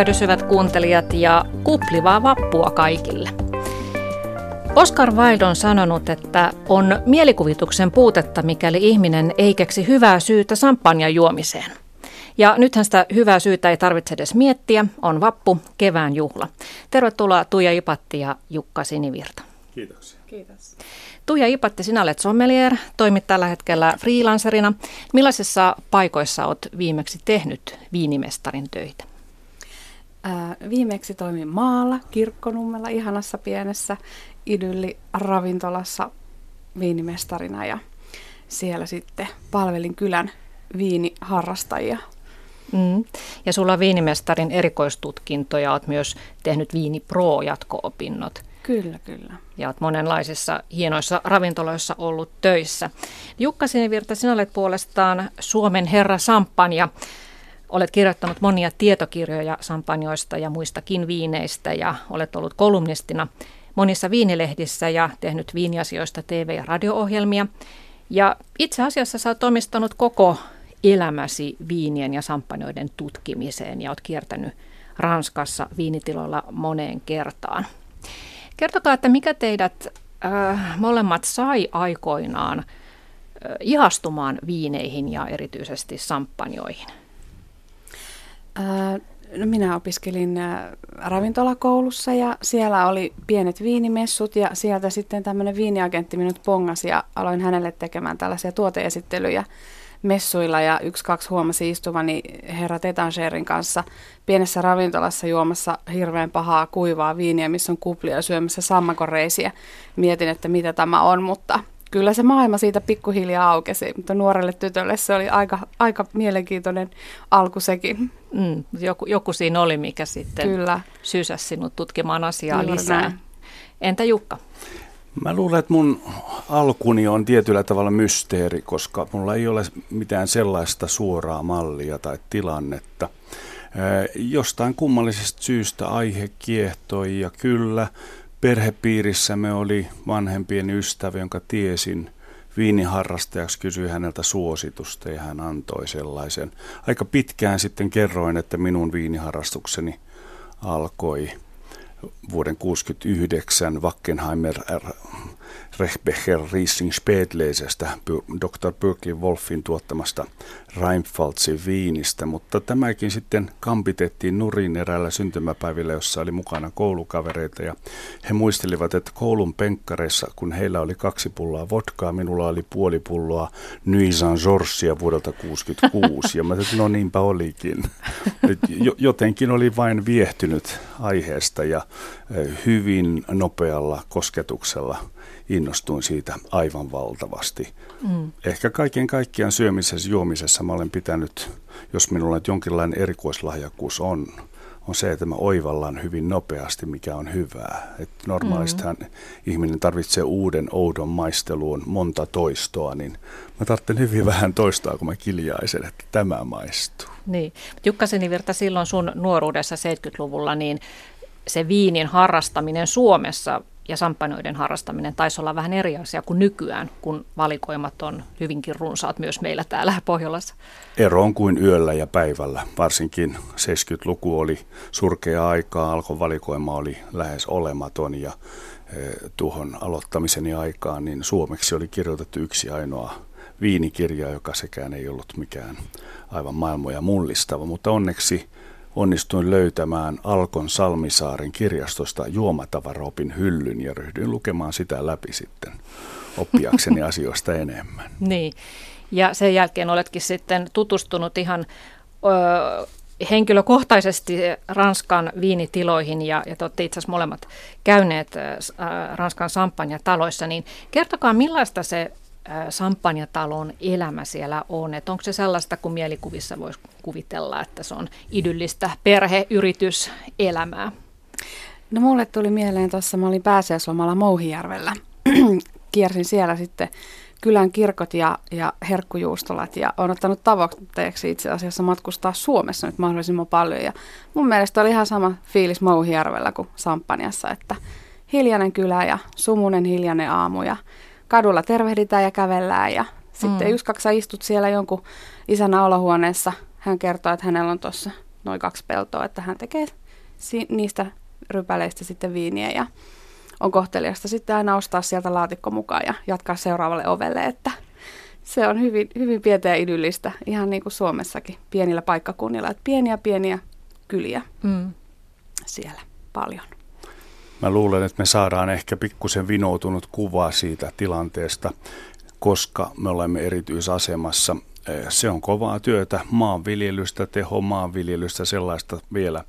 Tervehdys hyvät kuuntelijat ja kuplivaa vappua kaikille. Oscar Wilde on sanonut, että on mielikuvituksen puutetta, mikäli ihminen ei keksi hyvää syytä sampanja juomiseen. Ja nythän sitä hyvää syytä ei tarvitse edes miettiä, on vappu, kevään juhla. Tervetuloa Tuija Ipatti ja Jukka Sinivirta. Kiitoksia. Kiitos. Tuija Ipatti, sinä olet sommelier, toimit tällä hetkellä freelancerina. Millaisissa paikoissa olet viimeksi tehnyt viinimestarin töitä? Ää, viimeksi toimin maalla, Kirkkonummella, ihanassa pienessä idylli ravintolassa viinimestarina ja siellä sitten palvelin kylän viiniharrastajia. Mm. Ja sulla on viinimestarin erikoistutkinto ja olet myös tehnyt Viini Pro-jatko-opinnot. Kyllä, kyllä. Ja olet monenlaisissa hienoissa ravintoloissa ollut töissä. Jukka Sinivirta, sinä olet puolestaan Suomen herra Sampanja. Olet kirjoittanut monia tietokirjoja sampanjoista ja muistakin viineistä ja olet ollut kolumnistina monissa viinilehdissä ja tehnyt viiniasioista TV- ja radio-ohjelmia. Ja itse asiassa sä oot omistanut koko elämäsi viinien ja sampanjoiden tutkimiseen ja olet kiertänyt Ranskassa viinitiloilla moneen kertaan. Kertokaa, että mikä teidät äh, molemmat sai aikoinaan äh, ihastumaan viineihin ja erityisesti samppanjoihin? Äh, no minä opiskelin äh, ravintolakoulussa ja siellä oli pienet viinimessut ja sieltä sitten tämmöinen viiniagentti minut pongasi ja aloin hänelle tekemään tällaisia tuoteesittelyjä messuilla ja yksi kaksi huomasi istuvani herra Tetangerin kanssa pienessä ravintolassa juomassa hirveän pahaa kuivaa viiniä, missä on kuplia syömässä sammakoreisiä. Mietin, että mitä tämä on, mutta kyllä se maailma siitä pikkuhiljaa aukesi, mutta nuorelle tytölle se oli aika, aika mielenkiintoinen alku sekin. Mm, joku, joku siinä oli, mikä sitten kyllä. sysäsi sinut tutkimaan asiaa Juuri lisää. Näin. Entä Jukka? Mä luulen, että mun alkuni on tietyllä tavalla mysteeri, koska mulla ei ole mitään sellaista suoraa mallia tai tilannetta. Jostain kummallisesta syystä aihe kiehtoi ja kyllä perhepiirissämme oli vanhempien ystävä, jonka tiesin viiniharrastajaksi, kysyi häneltä suositusta ja hän antoi sellaisen. Aika pitkään sitten kerroin, että minun viiniharrastukseni alkoi vuoden 1969 Wackenheimer Rechbecher Riesling Spätleisestä, Dr. Berkeley Wolfin tuottamasta Rheinpfalzin viinistä, mutta tämäkin sitten kampitettiin nurin eräällä syntymäpäivillä, jossa oli mukana koulukavereita ja he muistelivat, että koulun penkkareissa, kun heillä oli kaksi pulloa vodkaa, minulla oli puoli pulloa Nuisan Georgesia vuodelta 1966 ja mä että no niinpä olikin. Jotenkin oli vain viehtynyt aiheesta ja hyvin nopealla kosketuksella innostuin siitä aivan valtavasti. Mm. Ehkä kaiken kaikkiaan syömisessä, juomisessa mä olen pitänyt, jos minulla nyt jonkinlainen erikoislahjakkuus on, on se, että mä oivallan hyvin nopeasti, mikä on hyvää. Et normaalistihan mm. ihminen tarvitsee uuden oudon maisteluun monta toistoa, niin mä tarvitsen hyvin vähän toistoa, kun mä kiljaisen, että tämä maistuu. Niin. Jukka Senivirta, silloin sun nuoruudessa 70-luvulla, niin se viinin harrastaminen Suomessa ja samppanoiden harrastaminen taisi olla vähän eri asia kuin nykyään, kun valikoimat on hyvinkin runsaat myös meillä täällä Pohjolassa. Ero on kuin yöllä ja päivällä. Varsinkin 70-luku oli surkea aikaa, alkovalikoima oli lähes olematon ja e, tuohon aloittamiseni aikaan niin suomeksi oli kirjoitettu yksi ainoa viinikirja, joka sekään ei ollut mikään aivan maailmoja mullistava, mutta onneksi onnistuin löytämään Alkon Salmisaaren kirjastosta juomatavaraopin hyllyn ja ryhdyin lukemaan sitä läpi sitten oppiakseni asioista enemmän. Niin, ja sen jälkeen oletkin sitten tutustunut ihan ö, henkilökohtaisesti Ranskan viinitiloihin ja, ja te olette itse asiassa molemmat käyneet ö, Ranskan taloissa, niin kertokaa millaista se sampanjatalon elämä siellä on? Että onko se sellaista, kun mielikuvissa voisi kuvitella, että se on idyllistä perheyrityselämää? No mulle tuli mieleen tuossa, mä olin pääsiäislomalla Mouhijärvellä. Kiersin siellä sitten kylän kirkot ja, ja herkkujuustolat ja olen ottanut tavoitteeksi itse asiassa matkustaa Suomessa nyt mahdollisimman paljon. Ja mun mielestä oli ihan sama fiilis Mouhijärvellä kuin Sampanjassa, että hiljainen kylä ja sumunen hiljainen aamu ja kadulla tervehditään ja kävellään ja sitten mm. yksi kaksi istut siellä jonkun isänä olohuoneessa. Hän kertoo, että hänellä on tuossa noin kaksi peltoa, että hän tekee si- niistä rypäleistä sitten viiniä ja on kohteliasta sitten aina ostaa sieltä laatikko mukaan ja jatkaa seuraavalle ovelle, että se on hyvin, hyvin pientä ja idyllistä, ihan niin kuin Suomessakin, pienillä paikkakunnilla, että pieniä pieniä kyliä mm. siellä paljon. Mä luulen, että me saadaan ehkä pikkusen vinoutunut kuva siitä tilanteesta, koska me olemme erityisasemassa. Eh, se on kovaa työtä, maanviljelystä, teho maanviljelystä, sellaista vielä.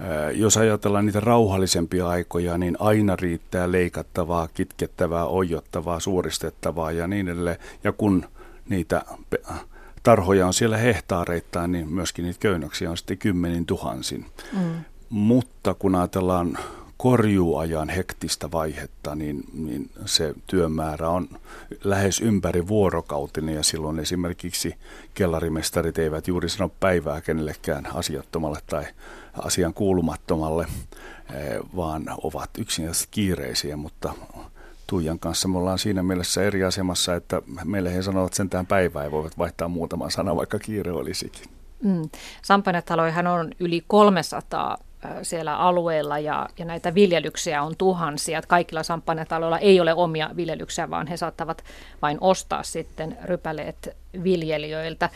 Eh, jos ajatellaan niitä rauhallisempia aikoja, niin aina riittää leikattavaa, kitkettävää, ojottavaa, suoristettavaa ja niin edelleen. Ja kun niitä tarhoja on siellä hehtaareittain, niin myöskin niitä köynnöksiä on sitten kymmenin tuhansin. Mm. Mutta kun ajatellaan korjuajan hektistä vaihetta, niin, niin se työmäärä on lähes ympäri vuorokautinen ja silloin esimerkiksi kellarimestarit eivät juuri sano päivää kenellekään asiattomalle tai asian kuulumattomalle, eh, vaan ovat yksinkertaisesti kiireisiä, mutta Tuijan kanssa me ollaan siinä mielessä eri asemassa, että meille he sanovat sentään päivää ja voivat vaihtaa muutaman sanan, vaikka kiire olisikin. Mm. Sampanetaloihan on yli 300 siellä alueella ja, ja näitä viljelyksiä on tuhansia. Kaikilla samppanjataloilla ei ole omia viljelyksiä, vaan he saattavat vain ostaa sitten rypäleet viljelijöiltä.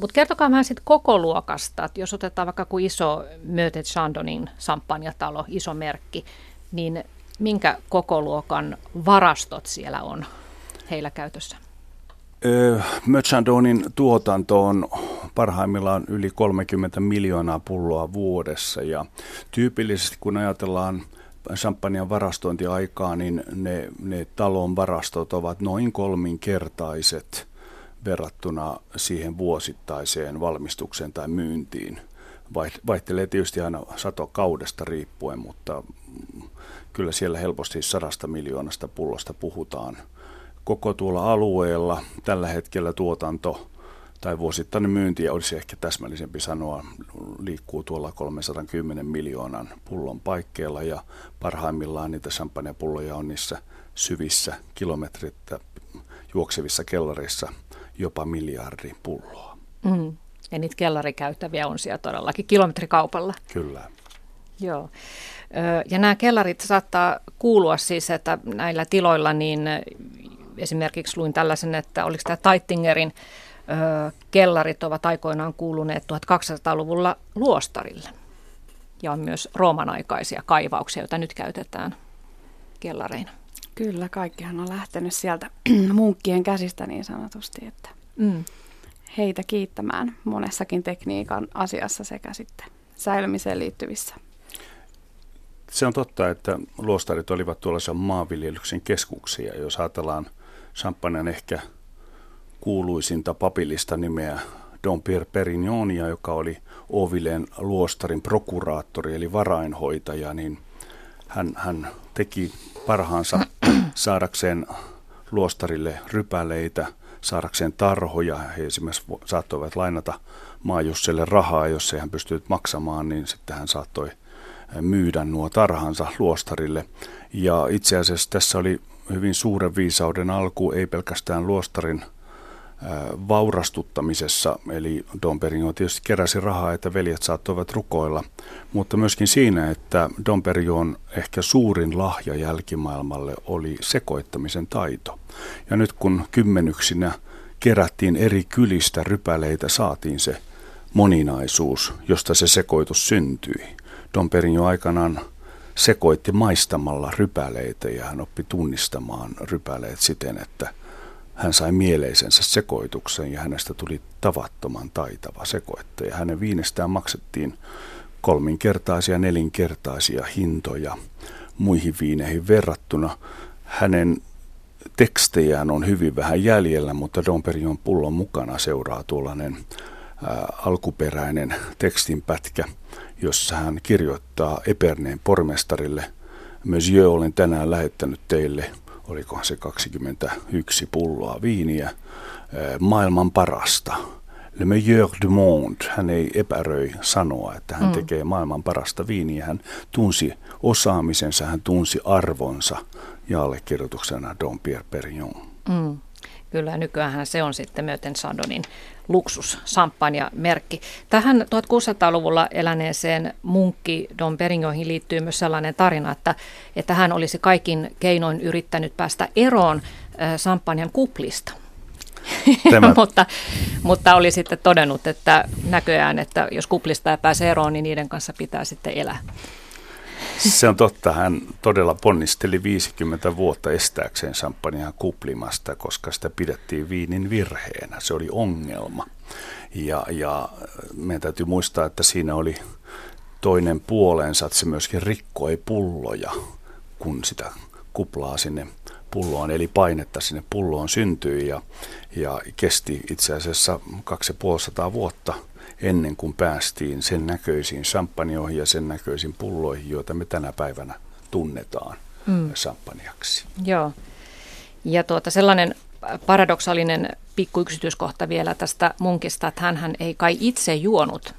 Mutta kertokaa vähän sitten koko luokasta, että jos otetaan vaikka kuin iso Mötet Chandonin samppanjatalo, iso merkki, niin minkä koko luokan varastot siellä on heillä käytössä? Möchandonin tuotanto on parhaimmillaan yli 30 miljoonaa pulloa vuodessa ja tyypillisesti kun ajatellaan champagnen varastointiaikaa, niin ne, ne talon varastot ovat noin kolminkertaiset verrattuna siihen vuosittaiseen valmistukseen tai myyntiin. Vaihtelee tietysti aina satokaudesta riippuen, mutta kyllä siellä helposti sadasta miljoonasta pullosta puhutaan. Koko tuolla alueella tällä hetkellä tuotanto tai vuosittainen myynti, olisi ehkä täsmällisempi sanoa, liikkuu tuolla 310 miljoonan pullon paikkeilla ja parhaimmillaan niitä champagnepulloja on niissä syvissä kilometrittä juoksevissa kellareissa jopa miljardi pulloa. Mm. Ja niitä kellarikäyttäviä on siellä todellakin kilometrikaupalla. Kyllä. Joo. Ja nämä kellarit saattaa kuulua siis, että näillä tiloilla, niin esimerkiksi luin tällaisen, että oliko tämä Taittingerin kellarit ovat aikoinaan kuuluneet 1200-luvulla luostarille. Ja on myös roomanaikaisia kaivauksia, joita nyt käytetään kellareina. Kyllä, kaikkihan on lähtenyt sieltä munkkien käsistä niin sanotusti, että mm. heitä kiittämään monessakin tekniikan asiassa sekä sitten säilymiseen liittyvissä se on totta, että luostarit olivat tuollaisia maanviljelyksen keskuksia. Jos ajatellaan Champagnen ehkä kuuluisinta papillista nimeä Don Pierre Perignonia, joka oli Ovileen luostarin prokuraattori eli varainhoitaja, niin hän, hän teki parhaansa saadakseen luostarille rypäleitä, saadakseen tarhoja. He esimerkiksi saattoivat lainata maajusselle rahaa, jos ei hän pystynyt maksamaan, niin sitten hän saattoi – myydä nuo tarhansa luostarille. Ja itse asiassa tässä oli hyvin suuren viisauden alku, ei pelkästään luostarin vaurastuttamisessa, eli Don Perignon tietysti keräsi rahaa, että veljet saattoivat rukoilla, mutta myöskin siinä, että Don Perignon ehkä suurin lahja jälkimaailmalle oli sekoittamisen taito. Ja nyt kun kymmenyksinä kerättiin eri kylistä rypäleitä, saatiin se moninaisuus, josta se sekoitus syntyi. Don Perignon aikanaan sekoitti maistamalla rypäleitä ja hän oppi tunnistamaan rypäleet siten, että hän sai mieleisensä sekoituksen ja hänestä tuli tavattoman taitava sekoittaja. Hänen viinestään maksettiin kolminkertaisia, nelinkertaisia hintoja muihin viineihin verrattuna. Hänen tekstejään on hyvin vähän jäljellä, mutta Don Perignon pullon mukana seuraa tuollainen ää, alkuperäinen tekstinpätkä – jossa hän kirjoittaa Eperneen pormestarille, Monsieur, olen tänään lähettänyt teille, olikohan se 21 pulloa viiniä, maailman parasta. Le meilleur du monde. Hän ei epäröi sanoa, että hän mm. tekee maailman parasta viiniä. Hän tunsi osaamisensa, hän tunsi arvonsa ja allekirjoituksena Don Pierre Perignon. Mm. Kyllä, nykyään se on sitten Möten Sadonin luksus merkki. Tähän 1600-luvulla eläneeseen munkki Don Perignoihin liittyy myös sellainen tarina, että, että hän olisi kaikin keinoin yrittänyt päästä eroon Sampanjan kuplista. Tämä. mutta, mutta oli sitten todennut, että näköjään, että jos kuplista ei pääse eroon, niin niiden kanssa pitää sitten elää. Se on totta. Hän todella ponnisteli 50 vuotta estääkseen champagnea kuplimasta, koska sitä pidettiin viinin virheenä. Se oli ongelma. Ja, ja meidän täytyy muistaa, että siinä oli toinen puolensa, että se myöskin rikkoi pulloja, kun sitä kuplaa sinne pulloon, eli painetta sinne pulloon syntyi ja, ja kesti itse asiassa 2500 vuotta – ennen kuin päästiin sen näköisiin champagneoihin ja sen näköisiin pulloihin, joita me tänä päivänä tunnetaan mm. champagneaksi. Joo. Ja tuota, sellainen paradoksaalinen pikku yksityiskohta vielä tästä munkista, että hän ei kai itse juonut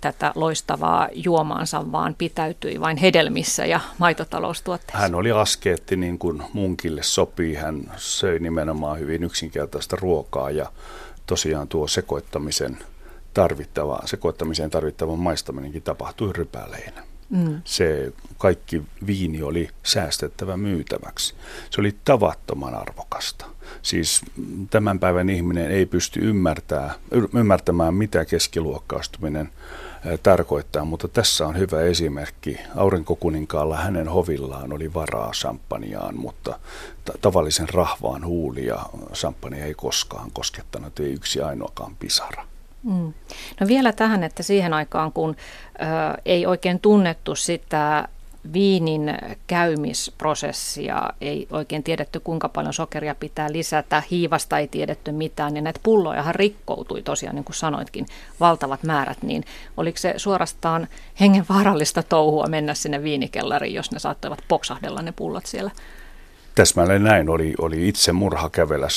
tätä loistavaa juomaansa, vaan pitäytyi vain hedelmissä ja maitotaloustuotteissa. Hän oli askeetti niin kuin munkille sopii. Hän söi nimenomaan hyvin yksinkertaista ruokaa ja tosiaan tuo sekoittamisen – tarvittava, sekoittamiseen tarvittavan maistaminenkin tapahtui rypäleinä. Mm. Se kaikki viini oli säästettävä myytäväksi. Se oli tavattoman arvokasta. Siis tämän päivän ihminen ei pysty ymmärtää, ymmärtämään, mitä keskiluokkaistuminen tarkoittaa, mutta tässä on hyvä esimerkki. Aurinkokuninkaalla hänen hovillaan oli varaa champagneaan, mutta t- tavallisen rahvaan huuli ja champagne ei koskaan koskettanut, ei yksi ainoakaan pisara. Mm. No vielä tähän, että siihen aikaan kun ö, ei oikein tunnettu sitä viinin käymisprosessia, ei oikein tiedetty kuinka paljon sokeria pitää lisätä, hiivasta ei tiedetty mitään, niin näitä pullojahan rikkoutui tosiaan, niin kuin sanoitkin, valtavat määrät, niin oliko se suorastaan hengenvaarallista touhua mennä sinne viinikellariin, jos ne saattoivat poksahdella ne pullot siellä? Täsmälleen näin oli, oli itse murha kävellä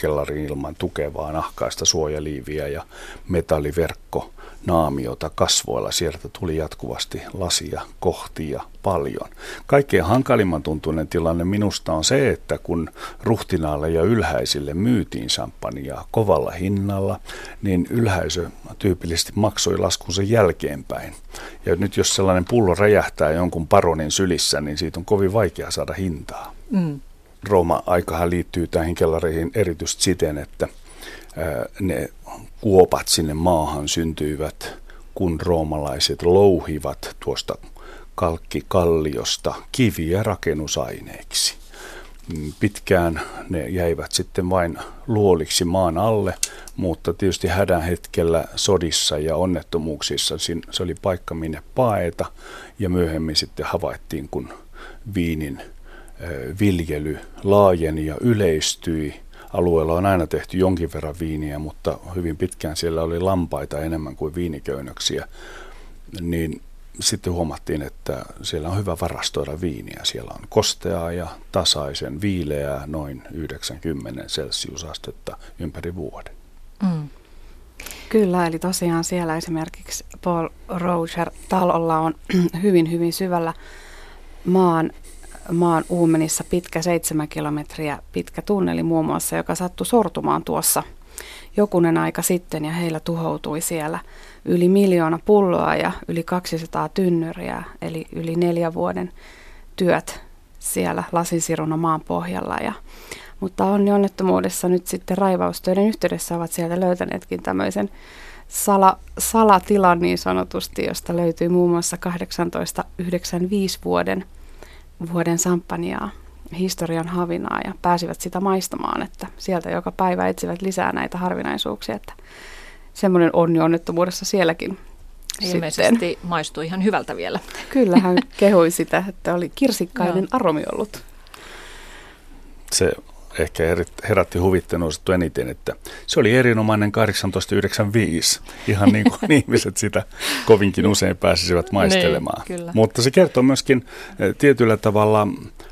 kellariin ilman tukevaa nahkaista suojaliiviä ja metalliverkko naamiota kasvoilla. Sieltä tuli jatkuvasti lasia kohti ja paljon. Kaikkein hankalimman tuntuinen tilanne minusta on se, että kun ruhtinaalle ja ylhäisille myytiin champagnea kovalla hinnalla, niin ylhäisö tyypillisesti maksoi laskunsa jälkeenpäin. Ja nyt jos sellainen pullo räjähtää jonkun paronin sylissä, niin siitä on kovin vaikea saada hintaa. Mm. Rooma-aikahan liittyy tähän kellareihin erityisesti siten, että ne kuopat sinne maahan syntyivät, kun roomalaiset louhivat tuosta kalkkikalliosta kiviä rakennusaineiksi. Pitkään ne jäivät sitten vain luoliksi maan alle, mutta tietysti hädän hetkellä sodissa ja onnettomuuksissa se oli paikka minne paeta ja myöhemmin sitten havaittiin, kun viinin viljely laajeni ja yleistyi. Alueella on aina tehty jonkin verran viiniä, mutta hyvin pitkään siellä oli lampaita enemmän kuin viiniköynnöksiä. Niin sitten huomattiin, että siellä on hyvä varastoida viiniä. Siellä on kosteaa ja tasaisen viileää noin 90 celsiusastetta ympäri vuoden. Mm. Kyllä, eli tosiaan siellä esimerkiksi Paul Roger talolla on hyvin, hyvin syvällä maan maan uumenissa pitkä seitsemän kilometriä pitkä tunneli muun muassa, joka sattui sortumaan tuossa jokunen aika sitten ja heillä tuhoutui siellä yli miljoona pulloa ja yli 200 tynnyriä, eli yli neljä vuoden työt siellä lasinsiruna maan pohjalla. Ja, mutta onni onnettomuudessa nyt sitten raivaustöiden yhteydessä ovat sieltä löytäneetkin tämmöisen sala, salatilan niin sanotusti, josta löytyy muun muassa 1895 vuoden – vuoden samppaniaa, historian havinaa ja pääsivät sitä maistamaan, että sieltä joka päivä etsivät lisää näitä harvinaisuuksia, että semmoinen onni onnettomuudessa sielläkin Ilmeisesti sitten. maistui ihan hyvältä vielä. Kyllä hän kehui sitä, että oli kirsikkainen aromi ollut. Se ehkä herätti huvittenuusittu eniten, että se oli erinomainen 1895. Ihan niin kuin ihmiset sitä kovinkin usein pääsisivät niin, maistelemaan. Niin, Mutta se kertoo myöskin eh, tietyllä tavalla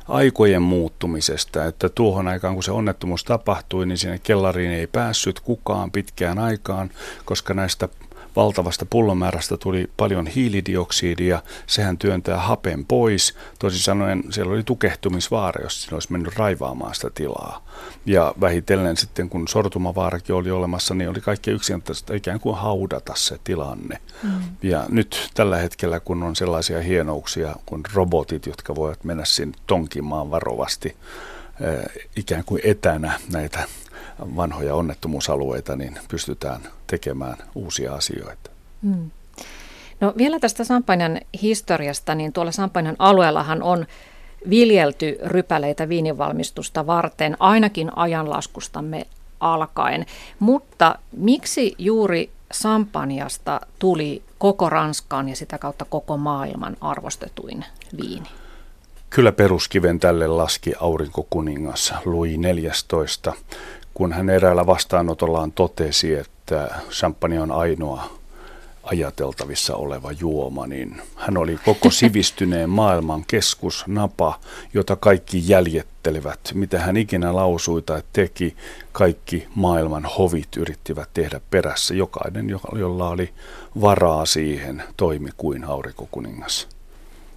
aikojen muuttumisesta, että tuohon aikaan kun se onnettomuus tapahtui, niin sinne kellariin ei päässyt kukaan pitkään aikaan, koska näistä valtavasta pullomäärästä tuli paljon hiilidioksidia, sehän työntää hapen pois. Toisin sanoen siellä oli tukehtumisvaara, jos siinä olisi mennyt raivaamaan sitä tilaa. Ja vähitellen sitten, kun sortumavaarakin oli olemassa, niin oli kaikki yksinkertaisesti ikään kuin haudata se tilanne. Mm. Ja nyt tällä hetkellä, kun on sellaisia hienouksia kuin robotit, jotka voivat mennä sinne tonkimaan varovasti, ikään kuin etänä näitä vanhoja onnettomuusalueita, niin pystytään tekemään uusia asioita. Hmm. No vielä tästä Sampanjan historiasta, niin tuolla Sampanjan alueellahan on viljelty rypäleitä viinivalmistusta varten ainakin ajanlaskustamme alkaen. Mutta miksi juuri Sampanjasta tuli koko Ranskaan ja sitä kautta koko maailman arvostetuin viini? Kyllä peruskiven tälle laski aurinkokuningas Louis XIV, kun hän eräällä vastaanotollaan totesi, että champagne on ainoa ajateltavissa oleva juoma, niin hän oli koko sivistyneen maailman keskusnapa, jota kaikki jäljettelevät. Mitä hän ikinä lausui tai teki, kaikki maailman hovit yrittivät tehdä perässä. Jokainen, jolla oli varaa siihen, toimi kuin aurinkokuningas.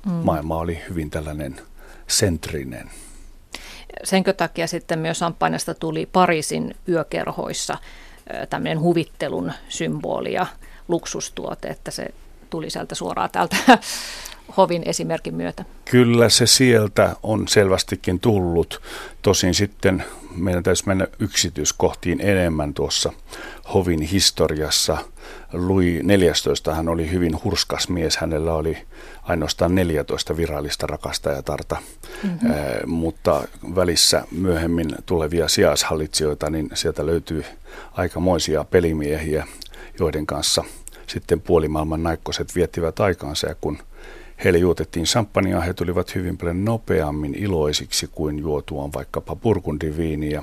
Mm. Maailma oli hyvin tällainen sentrinen. Senkö takia sitten myös Champagnesta tuli Pariisin yökerhoissa tämmöinen huvittelun symboli ja luksustuote, että se tuli sieltä suoraan täältä Hovin esimerkin myötä. Kyllä se sieltä on selvästikin tullut. Tosin sitten meidän täytyy mennä yksityiskohtiin enemmän tuossa Hovin historiassa. Louis 14 hän oli hyvin hurskas mies. Hänellä oli ainoastaan 14 virallista rakastajatarta, mm-hmm. eh, mutta välissä myöhemmin tulevia sijaishallitsijoita, niin sieltä löytyy aikamoisia pelimiehiä, joiden kanssa sitten puolimaailman naikkoset viettivät aikaansa ja kun Heille juotettiin champagnea, he tulivat hyvin paljon nopeammin iloisiksi kuin juotuaan vaikkapa burgundiviiniä,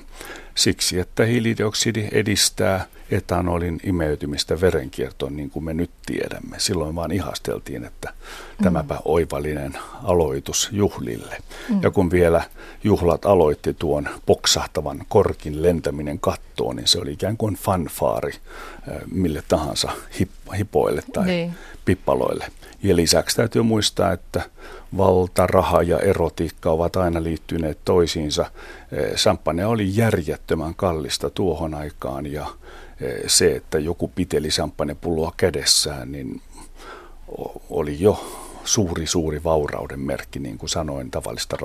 siksi että hiilidioksidi edistää etanolin imeytymistä verenkiertoon, niin kuin me nyt tiedämme. Silloin vaan ihasteltiin, että mm. tämäpä oivallinen aloitus juhlille. Mm. Ja kun vielä juhlat aloitti tuon poksahtavan korkin lentäminen kattoon, niin se oli ikään kuin fanfaari mille tahansa hipoille tai niin. pippaloille. Ja lisäksi täytyy muistaa, että valta, raha ja erotiikka ovat aina liittyneet toisiinsa. Champagne oli järjettömän kallista tuohon aikaan ja se, että joku piteli champagnepulloa kädessään, niin oli jo suuri, suuri vaurauden merkki, niin kuin sanoin, tavallista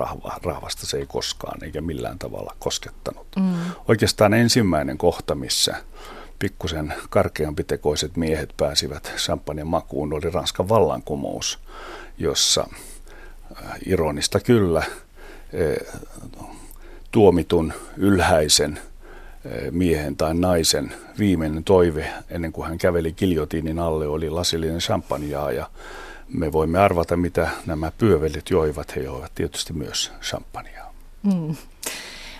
rahvasta se ei koskaan eikä millään tavalla koskettanut. Mm. Oikeastaan ensimmäinen kohta, missä pikkusen karkeampitekoiset miehet pääsivät champagnen makuun, oli Ranskan vallankumous, jossa äh, ironista kyllä äh, tuomitun ylhäisen miehen tai naisen viimeinen toive ennen kuin hän käveli kiljotiinin alle oli lasillinen champagnea ja me voimme arvata, mitä nämä pyövelit joivat. He joivat tietysti myös champagnea. Mm.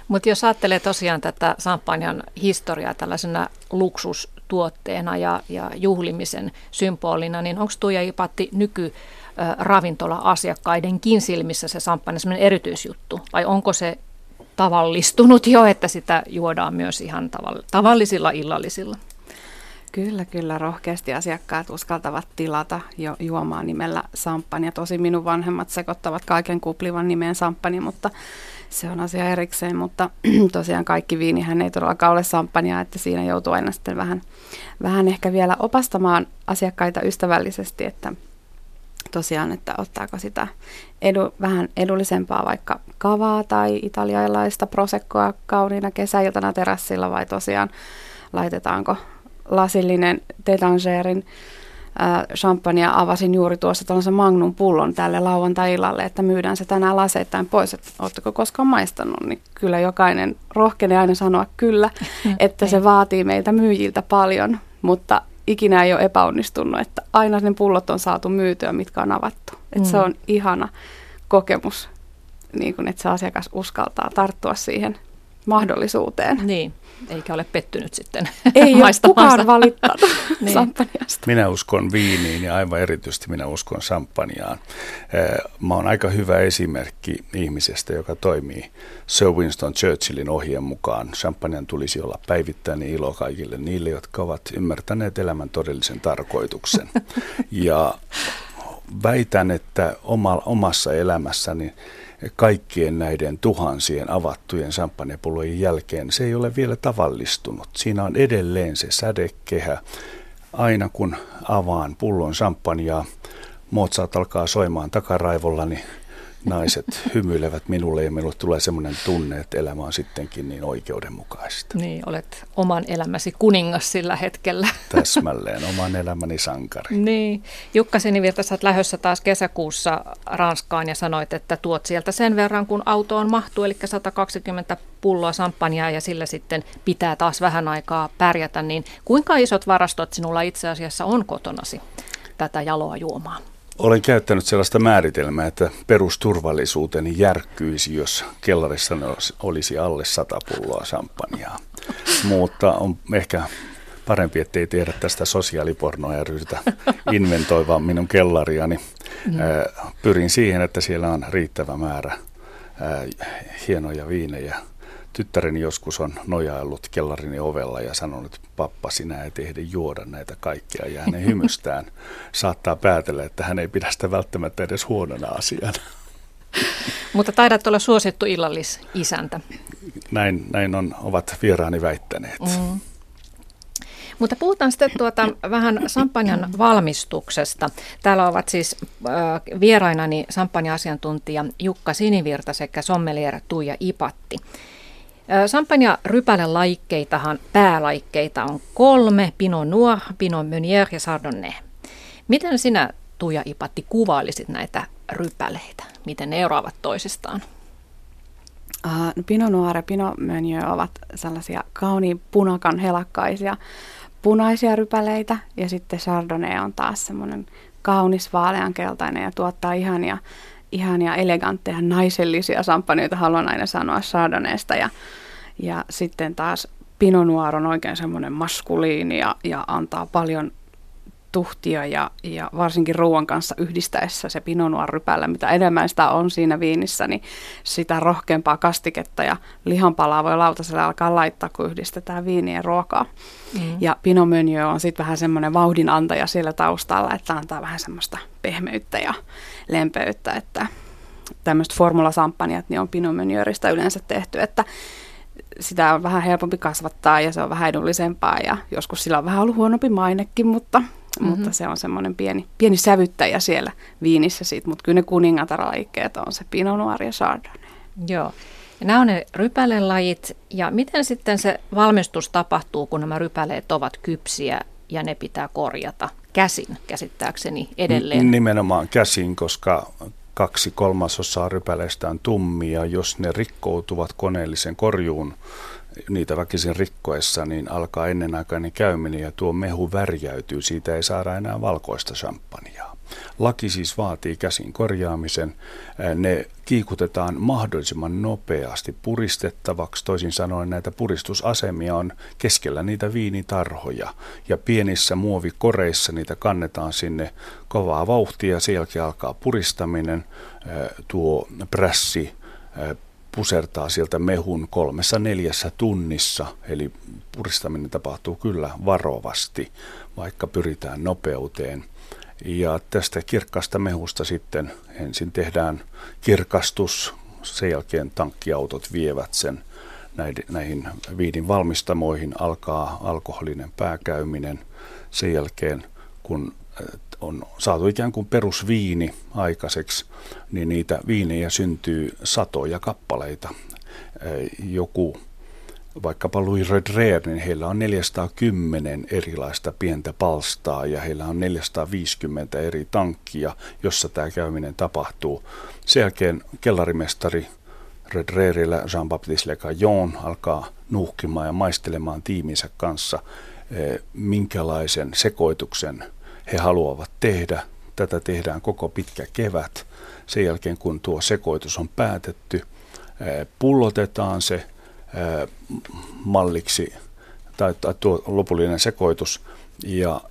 Mutta jos ajattelee tosiaan tätä Sampanjan historiaa tällaisena luksustuotteena ja, ja juhlimisen symbolina, niin onko Tuija Ipatti nyky ravintola-asiakkaidenkin silmissä se samppanja sellainen erityisjuttu? Vai onko se tavallistunut jo, että sitä juodaan myös ihan tavallisilla illallisilla? Kyllä, kyllä. Rohkeasti asiakkaat uskaltavat tilata jo juomaa nimellä samppania. Tosi minun vanhemmat sekoittavat kaiken kuplivan nimeen samppani, mutta se on asia erikseen. Mutta tosiaan kaikki viinihän ei todellakaan ole samppania, että siinä joutuu aina sitten vähän, vähän ehkä vielä opastamaan asiakkaita ystävällisesti, että tosiaan, että ottaako sitä edu, vähän edullisempaa vaikka kavaa tai italialaista prosekkoa kauniina kesäiltana terassilla vai tosiaan laitetaanko lasillinen Tetangerin champagnea avasin juuri tuossa tällaisen Magnum pullon tälle lauantai-illalle, että myydään se tänään laseittain pois, että oletteko koskaan maistanut, niin kyllä jokainen rohkenee aina sanoa kyllä, että se vaatii meiltä myyjiltä paljon, mutta ikinä ei ole epäonnistunut, että aina ne pullot on saatu myytyä, mitkä on avattu. Että mm. se on ihana kokemus, niin kun, että se asiakas uskaltaa tarttua siihen mahdollisuuteen. Niin, eikä ole pettynyt sitten Ei ole kukaan valittanut niin. sampanjasta. Minä uskon viiniin ja aivan erityisesti minä uskon sampanjaan. Mä oon aika hyvä esimerkki ihmisestä, joka toimii Sir Winston Churchillin ohjeen mukaan. Champanjan tulisi olla päivittäinen ilo kaikille niille, jotka ovat ymmärtäneet elämän todellisen tarkoituksen. Ja väitän, että oma, omassa elämässäni kaikkien näiden tuhansien avattujen samppanjapullojen jälkeen se ei ole vielä tavallistunut. Siinä on edelleen se sädekehä. Aina kun avaan pullon samppanjaa, Mozart alkaa soimaan takaraivollani, niin naiset hymyilevät minulle ja minulle tulee semmoinen tunne, että elämä on sittenkin niin oikeudenmukaista. Niin, olet oman elämäsi kuningas sillä hetkellä. Täsmälleen, oman elämäni sankari. Niin. Jukka Sinivirta, sä lähdössä taas kesäkuussa Ranskaan ja sanoit, että tuot sieltä sen verran, kun autoon mahtuu, eli 120 pulloa sampanjaa ja sillä sitten pitää taas vähän aikaa pärjätä. Niin kuinka isot varastot sinulla itse asiassa on kotonasi tätä jaloa juomaa? Olen käyttänyt sellaista määritelmää, että perusturvallisuuteni järkkyisi, jos kellarissa olisi alle sata pulloa champagnea. Mutta on ehkä parempi, ettei tehdä tästä sosiaalipornoa ja ryhdytä inventoimaan minun kellariani. Mm. Pyrin siihen, että siellä on riittävä määrä hienoja viinejä tyttäreni joskus on nojaillut kellarini ovella ja sanonut, että pappa, sinä et ehdi juoda näitä kaikkia. Ja hänen hymystään saattaa päätellä, että hän ei pidä sitä välttämättä edes huonona asiana. Mutta taidat olla suosittu illallisisäntä. Näin, näin on, ovat vieraani väittäneet. Mm. Mutta puhutaan sitten tuota vähän sampanjan valmistuksesta. Täällä ovat siis äh, vierainani sampanja-asiantuntija Jukka Sinivirta sekä sommelier Tuija Ipatti. Champagne rypäle-laikkeitahan päälaikkeita on kolme, Pinot Noir, Pinot Meunier ja Chardonnay. Miten sinä, Tuija Ipatti, kuvailisit näitä rypäleitä? Miten ne eroavat toisistaan? Uh, no Pinot Noir ja Pinot Meunier ovat sellaisia kauniin punakan helakkaisia punaisia rypäleitä ja sitten Chardonnay on taas semmoinen kaunis vaaleankeltainen ja tuottaa ihania ihania, elegantteja, naisellisia samppanjoita, haluan aina sanoa Chardonnaysta. Ja, ja sitten taas Pinot Noir on oikein semmoinen maskuliini ja, ja antaa paljon tuhtia ja, ja varsinkin ruoan kanssa yhdistäessä se Pinot Noir rypällä, mitä enemmän sitä on siinä viinissä, niin sitä rohkeampaa kastiketta ja lihanpalaa voi lautaselle alkaa laittaa, kun yhdistetään viiniä ja ruokaa. Mm. Ja Pinot Meunier on sitten vähän semmoinen vauhdinantaja siellä taustalla, että antaa vähän semmoista pehmeyttä ja lempeyttä, että tämmöiset formulasamppanjat niin on Pinot Meunierista yleensä tehty, että sitä on vähän helpompi kasvattaa ja se on vähän edullisempaa ja joskus sillä on vähän ollut huonompi mainekin, mutta, mm-hmm. mutta se on semmoinen pieni, pieni sävyttäjä siellä viinissä siitä, mutta kyllä ne kuningataralajikkeet on se Pinot Noir ja Chardonnay. Joo. Ja nämä on ne rypälelajit ja miten sitten se valmistus tapahtuu, kun nämä rypäleet ovat kypsiä ja ne pitää korjata käsin käsittääkseni edelleen? Nimenomaan käsin, koska kaksi kolmasosaa rypäleistä on tummia. Jos ne rikkoutuvat koneellisen korjuun niitä väkisin rikkoessa, niin alkaa ennenaikainen käyminen ja tuo mehu värjäytyy. Siitä ei saada enää valkoista champagnea. Laki siis vaatii käsin korjaamisen. Ne kiikutetaan mahdollisimman nopeasti puristettavaksi. Toisin sanoen näitä puristusasemia on keskellä niitä viinitarhoja. Ja pienissä muovikoreissa niitä kannetaan sinne kovaa vauhtia. Sen jälkeen alkaa puristaminen. Tuo prässi pusertaa sieltä mehun kolmessa neljässä tunnissa, eli puristaminen tapahtuu kyllä varovasti, vaikka pyritään nopeuteen. Ja tästä kirkkaasta mehusta sitten ensin tehdään kirkastus, sen jälkeen tankkiautot vievät sen näihin viinin valmistamoihin, alkaa alkoholinen pääkäyminen. Sen jälkeen, kun on saatu ikään kuin perusviini aikaiseksi, niin niitä viinejä syntyy satoja kappaleita. Joku vaikkapa Louis Redrer, niin heillä on 410 erilaista pientä palstaa ja heillä on 450 eri tankkia, jossa tämä käyminen tapahtuu. Sen jälkeen kellarimestari Redrerillä Jean-Baptiste Le Caillon alkaa nuhkimaan ja maistelemaan tiiminsä kanssa, minkälaisen sekoituksen he haluavat tehdä. Tätä tehdään koko pitkä kevät. Sen jälkeen kun tuo sekoitus on päätetty, pullotetaan se, malliksi tai, tai tuo lopullinen sekoitus ja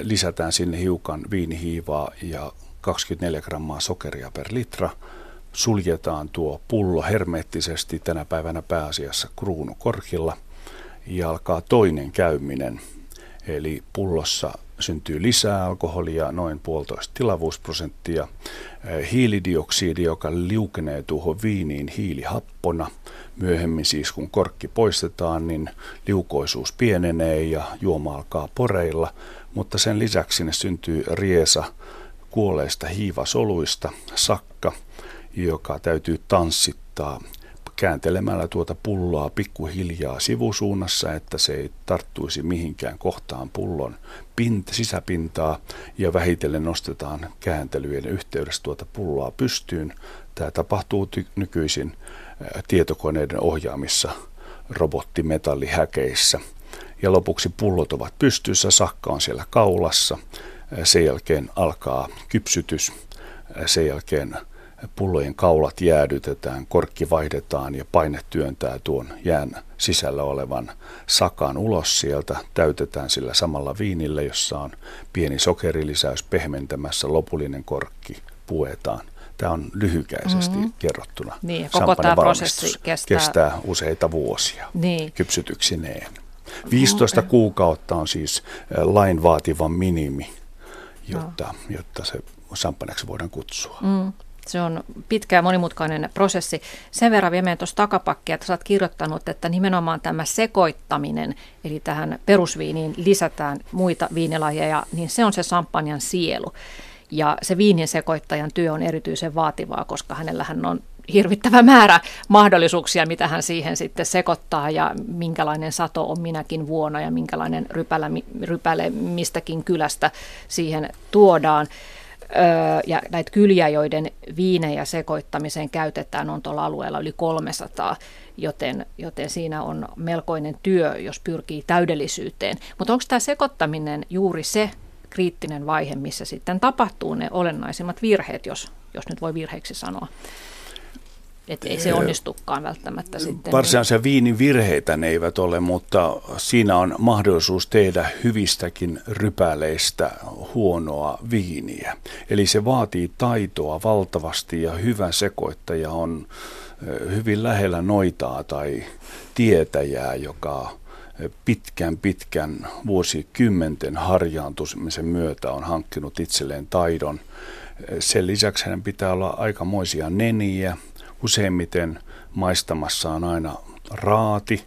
lisätään sinne hiukan viinihiivaa ja 24 grammaa sokeria per litra. Suljetaan tuo pullo hermeettisesti tänä päivänä pääasiassa kruunukorkilla ja alkaa toinen käyminen. Eli pullossa syntyy lisää alkoholia, noin puolitoista tilavuusprosenttia. Hiilidioksidi, joka liukenee tuohon viiniin hiilihappona. Myöhemmin siis kun korkki poistetaan, niin liukoisuus pienenee ja juoma alkaa poreilla. Mutta sen lisäksi sinne syntyy riesa kuolleista hiivasoluista, sakka, joka täytyy tanssittaa kääntelemällä tuota pulloa pikkuhiljaa sivusuunnassa, että se ei tarttuisi mihinkään kohtaan pullon pinta, sisäpintaa ja vähitellen nostetaan kääntelyjen yhteydessä tuota pulloa pystyyn. Tämä tapahtuu ty- nykyisin tietokoneiden ohjaamissa robottimetallihäkeissä. Ja lopuksi pullot ovat pystyssä, sakka on siellä kaulassa. Sen jälkeen alkaa kypsytys. Sen jälkeen pullojen kaulat jäädytetään, korkki vaihdetaan ja paine työntää tuon jään sisällä olevan sakan ulos sieltä. Täytetään sillä samalla viinillä, jossa on pieni sokerilisäys pehmentämässä, lopullinen korkki puetaan. Tämä on lyhykäisesti mm-hmm. kerrottuna. Niin, koko tämä prosessi kestää... kestää useita vuosia niin. kypsytyksineen. 15 mm-hmm. kuukautta on siis lain vaativa minimi, jotta, no. jotta se samppaneksi voidaan kutsua. Mm. Se on pitkä ja monimutkainen prosessi. Sen verran vielä tuossa takapakkia, että sä oot kirjoittanut, että nimenomaan tämä sekoittaminen, eli tähän perusviiniin lisätään muita viinilajeja, niin se on se sampanjan sielu. Ja se viinin sekoittajan työ on erityisen vaativaa, koska hänellähän on hirvittävä määrä mahdollisuuksia, mitä hän siihen sitten sekoittaa ja minkälainen sato on minäkin vuonna ja minkälainen rypälä, rypäle mistäkin kylästä siihen tuodaan ja näitä kyliä, joiden viinejä sekoittamiseen käytetään, on tuolla alueella yli 300, joten, joten siinä on melkoinen työ, jos pyrkii täydellisyyteen. Mutta onko tämä sekoittaminen juuri se kriittinen vaihe, missä sitten tapahtuu ne olennaisimmat virheet, jos, jos nyt voi virheeksi sanoa? Että ei se onnistukaan välttämättä sitten. Varsinaisia viinin virheitä ne eivät ole, mutta siinä on mahdollisuus tehdä hyvistäkin rypäleistä huonoa viiniä. Eli se vaatii taitoa valtavasti ja hyvä sekoittaja on hyvin lähellä noitaa tai tietäjää, joka pitkän pitkän vuosikymmenten harjaantumisen myötä on hankkinut itselleen taidon. Sen lisäksi hänen pitää olla aikamoisia neniä, Useimmiten maistamassa on aina raati,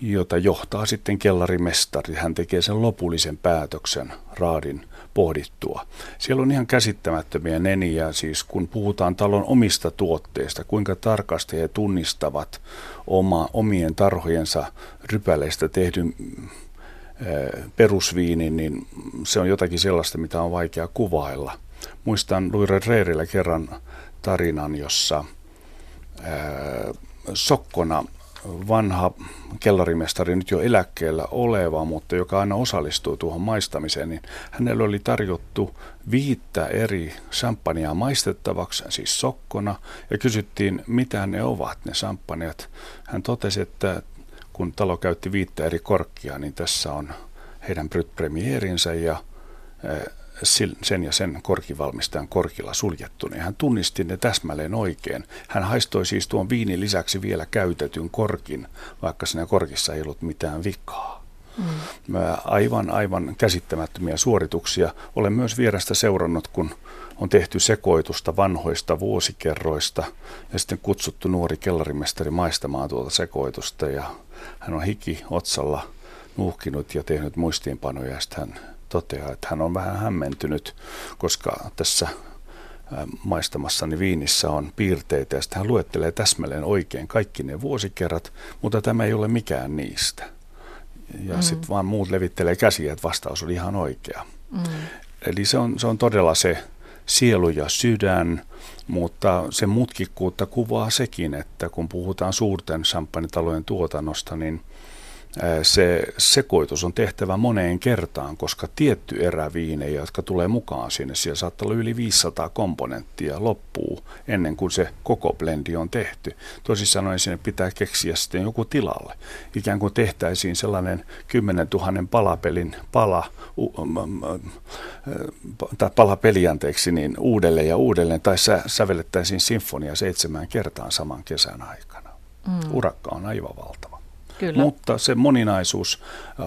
jota johtaa sitten kellarimestari. Hän tekee sen lopullisen päätöksen raadin pohdittua. Siellä on ihan käsittämättömiä neniä, siis kun puhutaan talon omista tuotteista, kuinka tarkasti he tunnistavat oma, omien tarhojensa rypäleistä tehdyn perusviinin, niin se on jotakin sellaista, mitä on vaikea kuvailla. Muistan Luire Reerillä kerran tarinan, jossa – sokkona vanha kellarimestari, nyt jo eläkkeellä oleva, mutta joka aina osallistuu tuohon maistamiseen, niin hänellä oli tarjottu viittä eri champagnea maistettavaksi, siis sokkona, ja kysyttiin, mitä ne ovat, ne champagneat. Hän totesi, että kun talo käytti viittä eri korkkia, niin tässä on heidän Brut Premierinsä ja sen ja sen korkivalmistajan korkilla suljettu, niin hän tunnisti ne täsmälleen oikein. Hän haistoi siis tuon viinin lisäksi vielä käytetyn korkin, vaikka siinä korkissa ei ollut mitään vikaa. Mm. Aivan, aivan käsittämättömiä suorituksia. Olen myös vierestä seurannut, kun on tehty sekoitusta vanhoista vuosikerroista ja sitten kutsuttu nuori kellarimestari maistamaan tuota sekoitusta ja hän on hiki otsalla nuuhkinut ja tehnyt muistiinpanoja ja sitten hän toteaa, että hän on vähän hämmentynyt, koska tässä maistamassani viinissä on piirteitä ja sitten hän luettelee täsmälleen oikein kaikki ne vuosikerrat, mutta tämä ei ole mikään niistä. Ja mm. sitten vaan muut levittelee käsiä, että vastaus oli ihan oikea. Mm. Eli se on, se on todella se sielu ja sydän, mutta se mutkikkuutta kuvaa sekin, että kun puhutaan suurten champagnetalojen tuotannosta, niin se sekoitus on tehtävä moneen kertaan, koska tietty erä viinejä, jotka tulee mukaan sinne, siellä saattaa olla yli 500 komponenttia loppuu ennen kuin se koko blendi on tehty. Toisin sanoen sinne pitää keksiä sitten joku tilalle. Ikään kuin tehtäisiin sellainen 10 000 palapelin pala, tai palapeli anteeksi, niin uudelleen ja uudelleen, tai sä, sävellettäisiin sinfonia seitsemän kertaan saman kesän aikana. Mm. Urakka on aivan valtava. Kyllä. Mutta se moninaisuus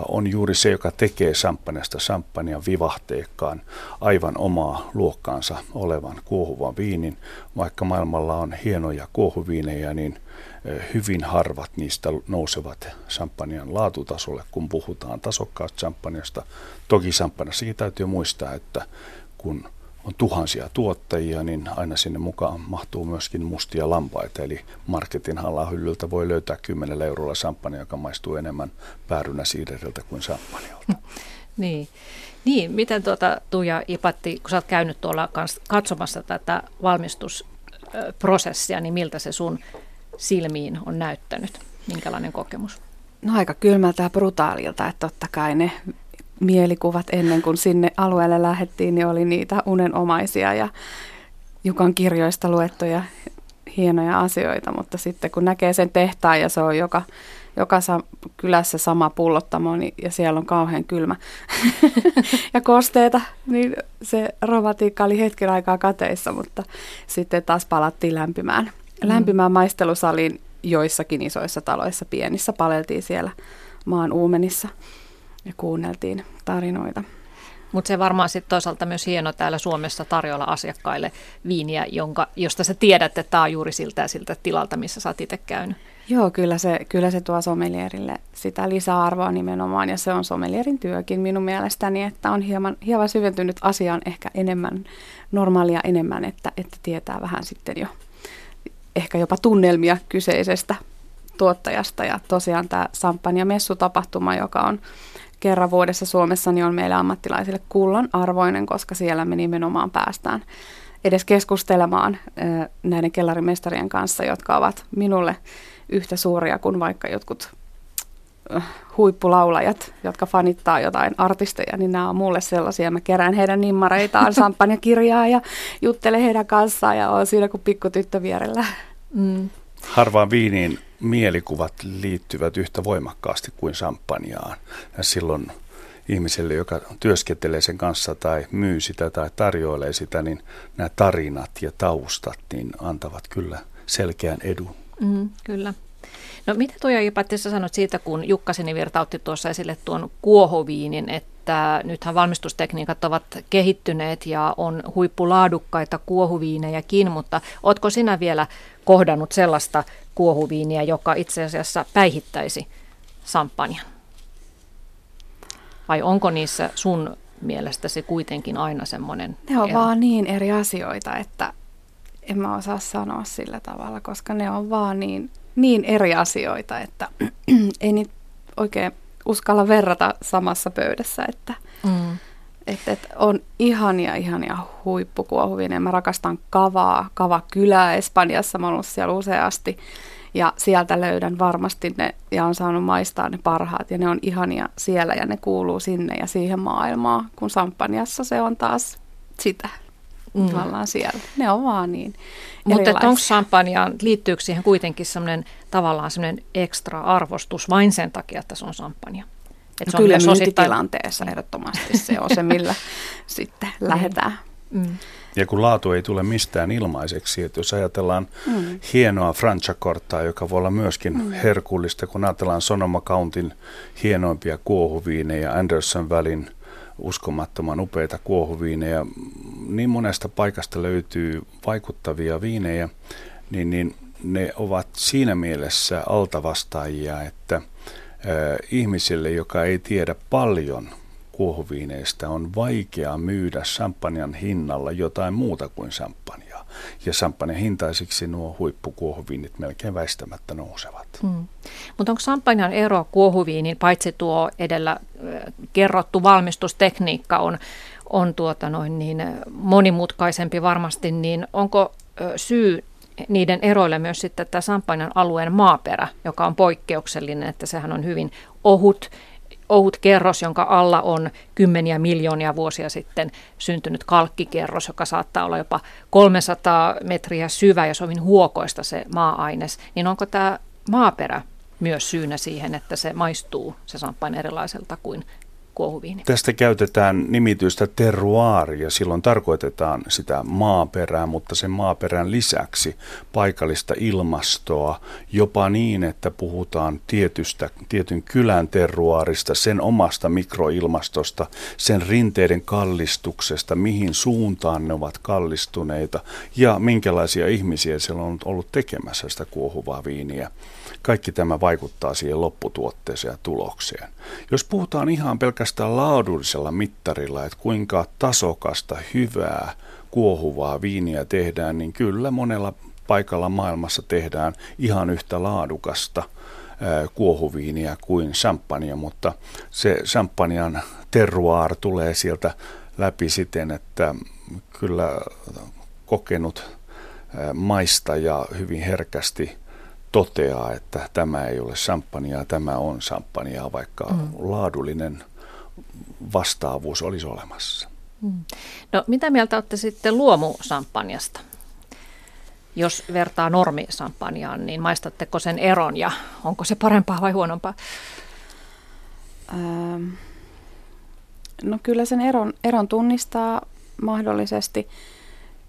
on juuri se, joka tekee champagnesta champagnean vivahteekkaan aivan omaa luokkaansa olevan kuohuvan viinin. Vaikka maailmalla on hienoja kuohuviinejä, niin hyvin harvat niistä nousevat champagnean laatutasolle, kun puhutaan tasokkaasta champagneasta. Toki champagneassakin täytyy muistaa, että kun on tuhansia tuottajia, niin aina sinne mukaan mahtuu myöskin mustia lampaita. Eli marketin hyllyltä voi löytää 10 eurolla champagne, joka maistuu enemmän päärynä siideriltä kuin champagneolta. niin. Niin, miten tuota, Tuija Ipatti, kun sä oot käynyt tuolla katsomassa tätä valmistusprosessia, niin miltä se sun silmiin on näyttänyt? Minkälainen kokemus? No aika kylmältä ja brutaalilta, että totta kai ne mielikuvat ennen kuin sinne alueelle lähdettiin, niin oli niitä unenomaisia ja Jukan kirjoista luettuja hienoja asioita, mutta sitten kun näkee sen tehtaan ja se on joka, joka sa- kylässä sama pullottamo niin, ja siellä on kauhean kylmä ja kosteeta, niin se romantiikka oli hetken aikaa kateissa, mutta sitten taas palattiin lämpimään, mm. lämpimään maistelusaliin joissakin isoissa taloissa, pienissä paleltiin siellä maan uumenissa ja kuunneltiin tarinoita. Mutta se varmaan sitten toisaalta myös hieno täällä Suomessa tarjolla asiakkaille viiniä, jonka, josta sä tiedät, että tämä on juuri siltä ja siltä tilalta, missä sä oot itse käynyt. Joo, kyllä se, kyllä se tuo sommelierille sitä lisäarvoa nimenomaan, ja se on sommelierin työkin minun mielestäni, että on hieman, hieman syventynyt asiaan ehkä enemmän, normaalia enemmän, että, että tietää vähän sitten jo ehkä jopa tunnelmia kyseisestä tuottajasta. Ja tosiaan tämä Sampanja messutapahtuma, joka on kerran vuodessa Suomessa, niin on meille ammattilaisille kullan arvoinen, koska siellä me nimenomaan päästään edes keskustelemaan näiden kellarimestarien kanssa, jotka ovat minulle yhtä suuria kuin vaikka jotkut huippulaulajat, jotka fanittaa jotain artisteja, niin nämä on mulle sellaisia. Mä kerään heidän nimmareitaan, samppanjakirjaa ja juttelen heidän kanssaan ja on siinä kuin pikkutyttö vierellä. Mm. Harvaan viiniin mielikuvat liittyvät yhtä voimakkaasti kuin champagnaan. Ja silloin ihmiselle, joka työskentelee sen kanssa tai myy sitä tai tarjoilee sitä, niin nämä tarinat ja taustat niin antavat kyllä selkeän edun. Mm, kyllä. No mitä tuo Ipatti sanot siitä, kun Jukka Sinivirta otti tuossa esille tuon kuohoviinin, että nythän valmistustekniikat ovat kehittyneet ja on huippulaadukkaita kuohuviinejäkin, mutta ootko sinä vielä kohdannut sellaista kuohuviiniä, joka itse asiassa päihittäisi samppanjan? Vai onko niissä sun mielestäsi kuitenkin aina semmoinen Ne on ero? vaan niin eri asioita, että en mä osaa sanoa sillä tavalla, koska ne on vaan niin, niin eri asioita, että ei niitä oikein uskalla verrata samassa pöydässä, että mm. Että et on ihania, ihania huippukuohuvia. Mä rakastan kavaa, kava kylää Espanjassa. Mä oon ollut siellä useasti. Ja sieltä löydän varmasti ne, ja on saanut maistaa ne parhaat, ja ne on ihania siellä, ja ne kuuluu sinne ja siihen maailmaan, kun Sampaniassa se on taas sitä mm. tavallaan siellä. Ne on vaan niin Mutta onko champagnea, liittyykö siihen kuitenkin semmoinen tavallaan semmoinen ekstra arvostus vain sen takia, että se on champagnea? Että no kyllä myyntitilanteessa ehdottomasti se on se, millä sitten lähdetään. Mm. Ja kun laatu ei tule mistään ilmaiseksi, että jos ajatellaan mm. hienoa Francia-korttaa, joka voi olla myöskin mm. herkullista, kun ajatellaan Sonoma Countin hienoimpia kuohuviinejä, Anderson välin uskomattoman upeita kuohuviinejä, niin monesta paikasta löytyy vaikuttavia viinejä, niin, niin ne ovat siinä mielessä altavastaajia, että – ihmiselle, joka ei tiedä paljon kuohuviineistä, on vaikea myydä champagnen hinnalla jotain muuta kuin champagnea. Ja champagnen hintaisiksi nuo huippukuohuviinit melkein väistämättä nousevat. Hmm. Mutta onko champagnen ero kuohuviinin, paitsi tuo edellä kerrottu valmistustekniikka on, on tuota noin niin monimutkaisempi varmasti, niin onko syy niiden eroille myös sitten tämä Sampainan alueen maaperä, joka on poikkeuksellinen, että sehän on hyvin ohut, ohut kerros, jonka alla on kymmeniä miljoonia vuosia sitten syntynyt kalkkikerros, joka saattaa olla jopa 300 metriä syvä ja sovin huokoista se maa-aines, niin onko tämä maaperä myös syynä siihen, että se maistuu se samppain erilaiselta kuin kuohuviini. Tästä käytetään nimitystä terroir ja silloin tarkoitetaan sitä maaperää, mutta sen maaperän lisäksi paikallista ilmastoa jopa niin, että puhutaan tietystä, tietyn kylän terroirista, sen omasta mikroilmastosta, sen rinteiden kallistuksesta, mihin suuntaan ne ovat kallistuneita ja minkälaisia ihmisiä siellä on ollut tekemässä sitä kuohuvaa viiniä kaikki tämä vaikuttaa siihen lopputuotteeseen ja tulokseen. Jos puhutaan ihan pelkästään laadullisella mittarilla, että kuinka tasokasta, hyvää, kuohuvaa viiniä tehdään, niin kyllä monella paikalla maailmassa tehdään ihan yhtä laadukasta kuohuviiniä kuin champagne, mutta se champagnean terroir tulee sieltä läpi siten, että kyllä kokenut maista ja hyvin herkästi toteaa, että tämä ei ole champagnea, tämä on champagnea, vaikka mm. laadullinen vastaavuus olisi olemassa. Mm. No mitä mieltä olette sitten luomusampanjasta? Jos vertaa normisampanjaan, niin maistatteko sen eron ja onko se parempaa vai huonompaa? Ähm, no kyllä sen eron, eron tunnistaa mahdollisesti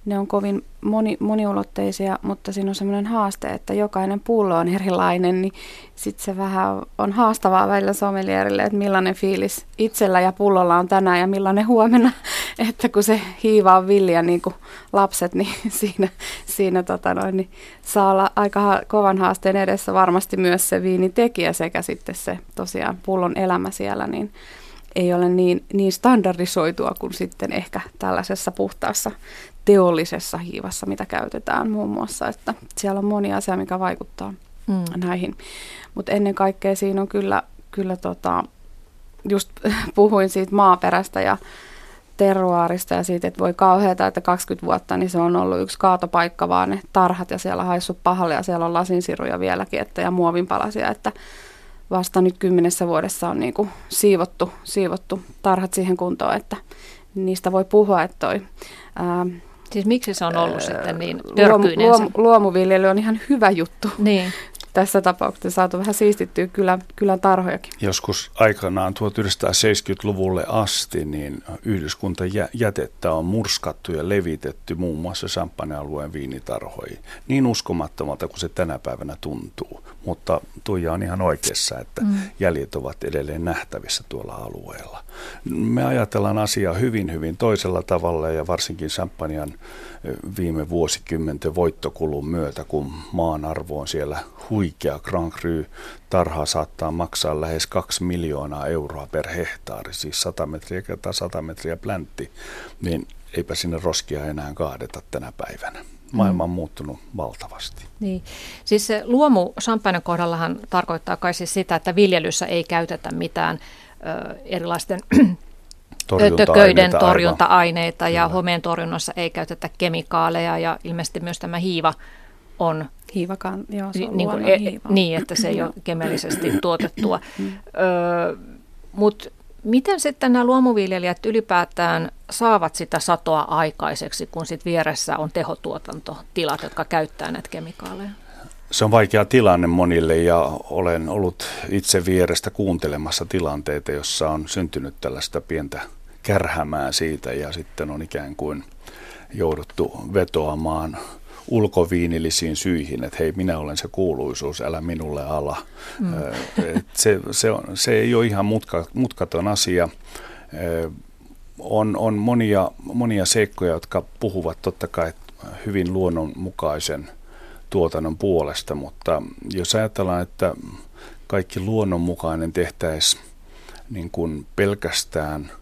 ne on kovin moni, moniulotteisia, mutta siinä on semmoinen haaste, että jokainen pullo on erilainen, niin sitten se vähän on haastavaa välillä sommelierille, että millainen fiilis itsellä ja pullolla on tänään ja millainen huomenna, että kun se hiiva on villiä niin kuin lapset, niin siinä, siinä tota noin, niin saa olla aika kovan haasteen edessä varmasti myös se viinin tekijä sekä sitten se tosiaan pullon elämä siellä, niin ei ole niin, niin standardisoitua kuin sitten ehkä tällaisessa puhtaassa teollisessa hiivassa, mitä käytetään muun muassa. Että siellä on moni asia, mikä vaikuttaa mm. näihin. Mutta ennen kaikkea siinä on kyllä, kyllä tota, just puhuin siitä maaperästä ja terroaarista ja siitä, että voi kauheata, että 20 vuotta niin se on ollut yksi kaatopaikka, vaan ne tarhat ja siellä haissut pahalle ja siellä on lasinsiruja vieläkin että, ja muovinpalasia, että vasta nyt kymmenessä vuodessa on niin kuin siivottu, siivottu tarhat siihen kuntoon, että niistä voi puhua, että toi ää, Siis miksi se on ollut öö, sitten niin törkyinen? Luom, luomuviljely on ihan hyvä juttu. Niin. Tässä tapauksessa saatu vähän siistittyä kylän, kylän tarhojakin. Joskus aikanaan 1970-luvulle asti niin yhdyskuntajätettä on murskattu ja levitetty muun muassa Champagne-alueen viinitarhoihin. Niin uskomattomalta kuin se tänä päivänä tuntuu. Mutta Tuija on ihan oikeassa, että mm. jäljet ovat edelleen nähtävissä tuolla alueella. Me ajatellaan asiaa hyvin, hyvin toisella tavalla ja varsinkin Champagnean viime vuosikymmenten voittokulun myötä, kun maan arvo on siellä huikea Grand Cru tarha saattaa maksaa lähes 2 miljoonaa euroa per hehtaari, siis 100 metriä kertaa 100 metriä pläntti, niin eipä sinne roskia enää kaadeta tänä päivänä. Maailma on mm. muuttunut valtavasti. Niin. Siis se luomu champagne kohdallahan tarkoittaa kai siis sitä, että viljelyssä ei käytetä mitään ö, erilaisten tököiden torjunta-aineita ja homeen torjunnassa ei käytetä kemikaaleja ja ilmeisesti myös tämä hiiva on Hiivakaan, joo, se on niin, kuin, e, hiiva. niin, että se ei ole kemiallisesti tuotettua. Mm. Mutta miten sitten nämä luomuviljelijät ylipäätään saavat sitä satoa aikaiseksi, kun sitten vieressä on tehotuotantotilat, jotka käyttää näitä kemikaaleja? Se on vaikea tilanne monille ja olen ollut itse vierestä kuuntelemassa tilanteita, jossa on syntynyt tällaista pientä kärhämää siitä ja sitten on ikään kuin jouduttu vetoamaan ulkoviinillisiin syihin, että hei, minä olen se kuuluisuus, älä minulle ala. Mm. Se, se, on, se ei ole ihan mutka, mutkaton asia. On, on monia, monia seikkoja, jotka puhuvat totta kai hyvin luonnonmukaisen tuotannon puolesta, mutta jos ajatellaan, että kaikki luonnonmukainen tehtäisiin niin kuin pelkästään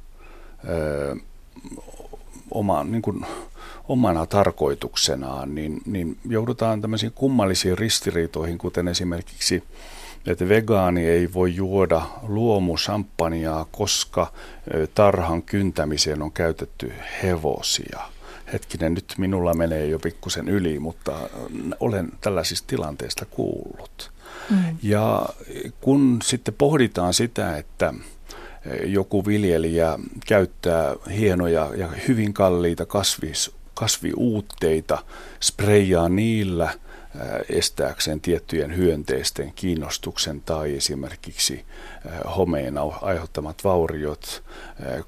ö, oma, niin kuin omana tarkoituksenaan, niin, niin joudutaan tämmöisiin kummallisiin ristiriitoihin, kuten esimerkiksi että vegaani ei voi juoda luomusamppaniaa, koska tarhan kyntämiseen on käytetty hevosia. Hetkinen, nyt minulla menee jo pikkusen yli, mutta olen tällaisista tilanteista kuullut. Mm. Ja kun sitten pohditaan sitä, että joku viljelijä käyttää hienoja ja hyvin kalliita kasvis, kasviuutteita, spreijaa niillä – estääkseen tiettyjen hyönteisten kiinnostuksen tai esimerkiksi homeen aiheuttamat vauriot.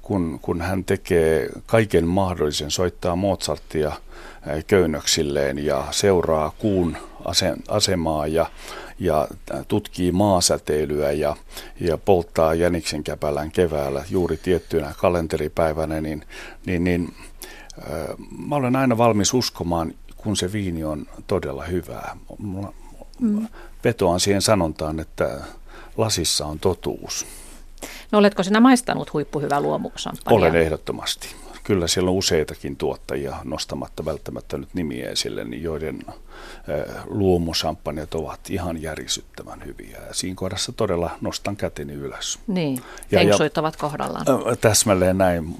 Kun, kun hän tekee kaiken mahdollisen, soittaa Mozartia köynnöksilleen ja seuraa kuun asemaa ja, ja tutkii maasäteilyä ja, ja polttaa jäniksen käpälän keväällä juuri tiettynä kalenteripäivänä, niin, niin, niin mä olen aina valmis uskomaan kun se viini on todella hyvää. mm. vetoan siihen sanontaan, että lasissa on totuus. No oletko sinä maistanut huippuhyvää luomusampania? Olen ehdottomasti. Kyllä siellä on useitakin tuottajia, nostamatta välttämättä nyt nimiä esille, niin joiden luomusampanjat ovat ihan järisyttävän hyviä. Ja siinä kohdassa todella nostan käteni ylös. Niin, ja, ja, ovat kohdallaan. Täsmälleen näin,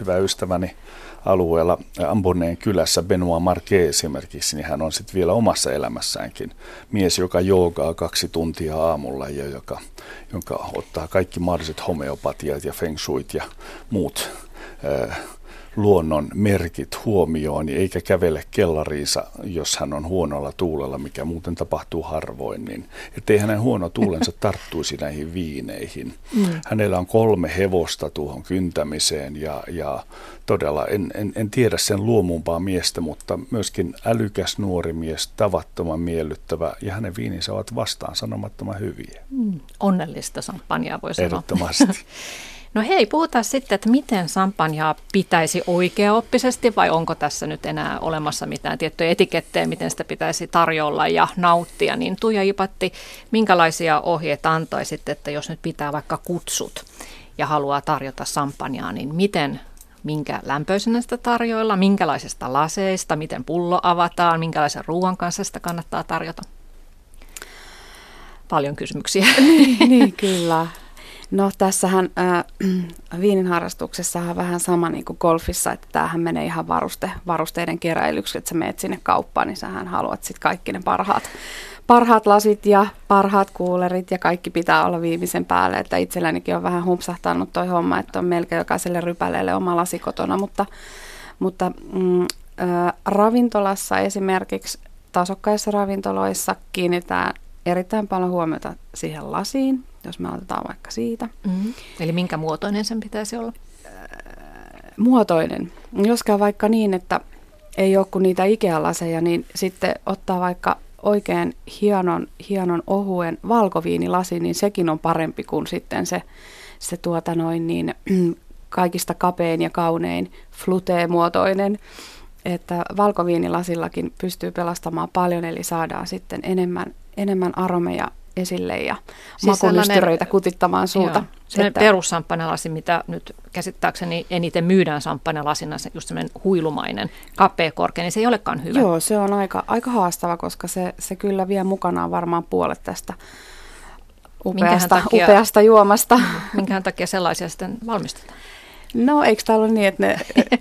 hyvä ystäväni alueella Amboneen kylässä Benoit Marquet esimerkiksi, niin hän on sitten vielä omassa elämässäänkin mies, joka joogaa kaksi tuntia aamulla ja joka, joka ottaa kaikki mahdolliset homeopatiat ja feng shuit ja muut äh, luonnon merkit huomioon, eikä kävele kellariinsa, jos hän on huonolla tuulella, mikä muuten tapahtuu harvoin, niin ettei hänen huono tuulensa tarttuisi näihin viineihin. Mm. Hänellä on kolme hevosta tuohon kyntämiseen ja, ja todella en, en, en tiedä sen luomumpaa miestä, mutta myöskin älykäs nuori mies, tavattoman miellyttävä ja hänen viininsä ovat vastaan sanomattoman hyviä. Mm. Onnellista sampanjaa voi sanoa. Ehdottomasti. No hei, puhutaan sitten, että miten sampanjaa pitäisi oikeaoppisesti vai onko tässä nyt enää olemassa mitään tiettyjä etikettejä, miten sitä pitäisi tarjolla ja nauttia. Niin Tuija Ipatti, minkälaisia ohjeita antaisitte, että jos nyt pitää vaikka kutsut ja haluaa tarjota sampanjaa, niin miten minkä lämpöisenä sitä tarjoilla, minkälaisesta laseista, miten pullo avataan, minkälaisen ruoan kanssa sitä kannattaa tarjota? Paljon kysymyksiä. niin, niin kyllä. No tässähän äh, viinin harrastuksessahan vähän sama niin kuin golfissa, että tämähän menee ihan varuste, varusteiden keräilyksi, että sä meet sinne kauppaan, niin sähän haluat sitten kaikki ne parhaat, parhaat lasit ja parhaat kuulerit ja kaikki pitää olla viimeisen päälle, että itsellänikin on vähän humpsahtanut toi homma, että on melkein jokaiselle rypäleelle oma lasi kotona, mutta, mutta mm, äh, ravintolassa esimerkiksi tasokkaissa ravintoloissa kiinnitetään erittäin paljon huomiota siihen lasiin, jos me otetaan vaikka siitä. Mm-hmm. Eli minkä muotoinen sen pitäisi olla? Muotoinen. Jos käy vaikka niin, että ei ole kuin niitä Ikea-laseja, niin sitten ottaa vaikka oikein hienon, hienon ohuen valkoviinilasi, niin sekin on parempi kuin sitten se, se tuota noin niin, kaikista kapein ja kaunein flute-muotoinen. Että valkoviinilasillakin pystyy pelastamaan paljon, eli saadaan sitten enemmän, enemmän aromeja esille ja siis makunystyröitä kutittamaan suuta. Joo, se että, perussamppanjalasi, mitä nyt käsittääkseni eniten myydään samppanjalasina, se just semmoinen huilumainen, kapeakorkea, niin se ei olekaan hyvä. Joo, se on aika, aika haastava, koska se, se kyllä vie mukanaan varmaan puolet tästä upeasta, takia, upeasta juomasta. Minkähän takia sellaisia sitten valmistetaan? No eikö täällä ole niin, että ne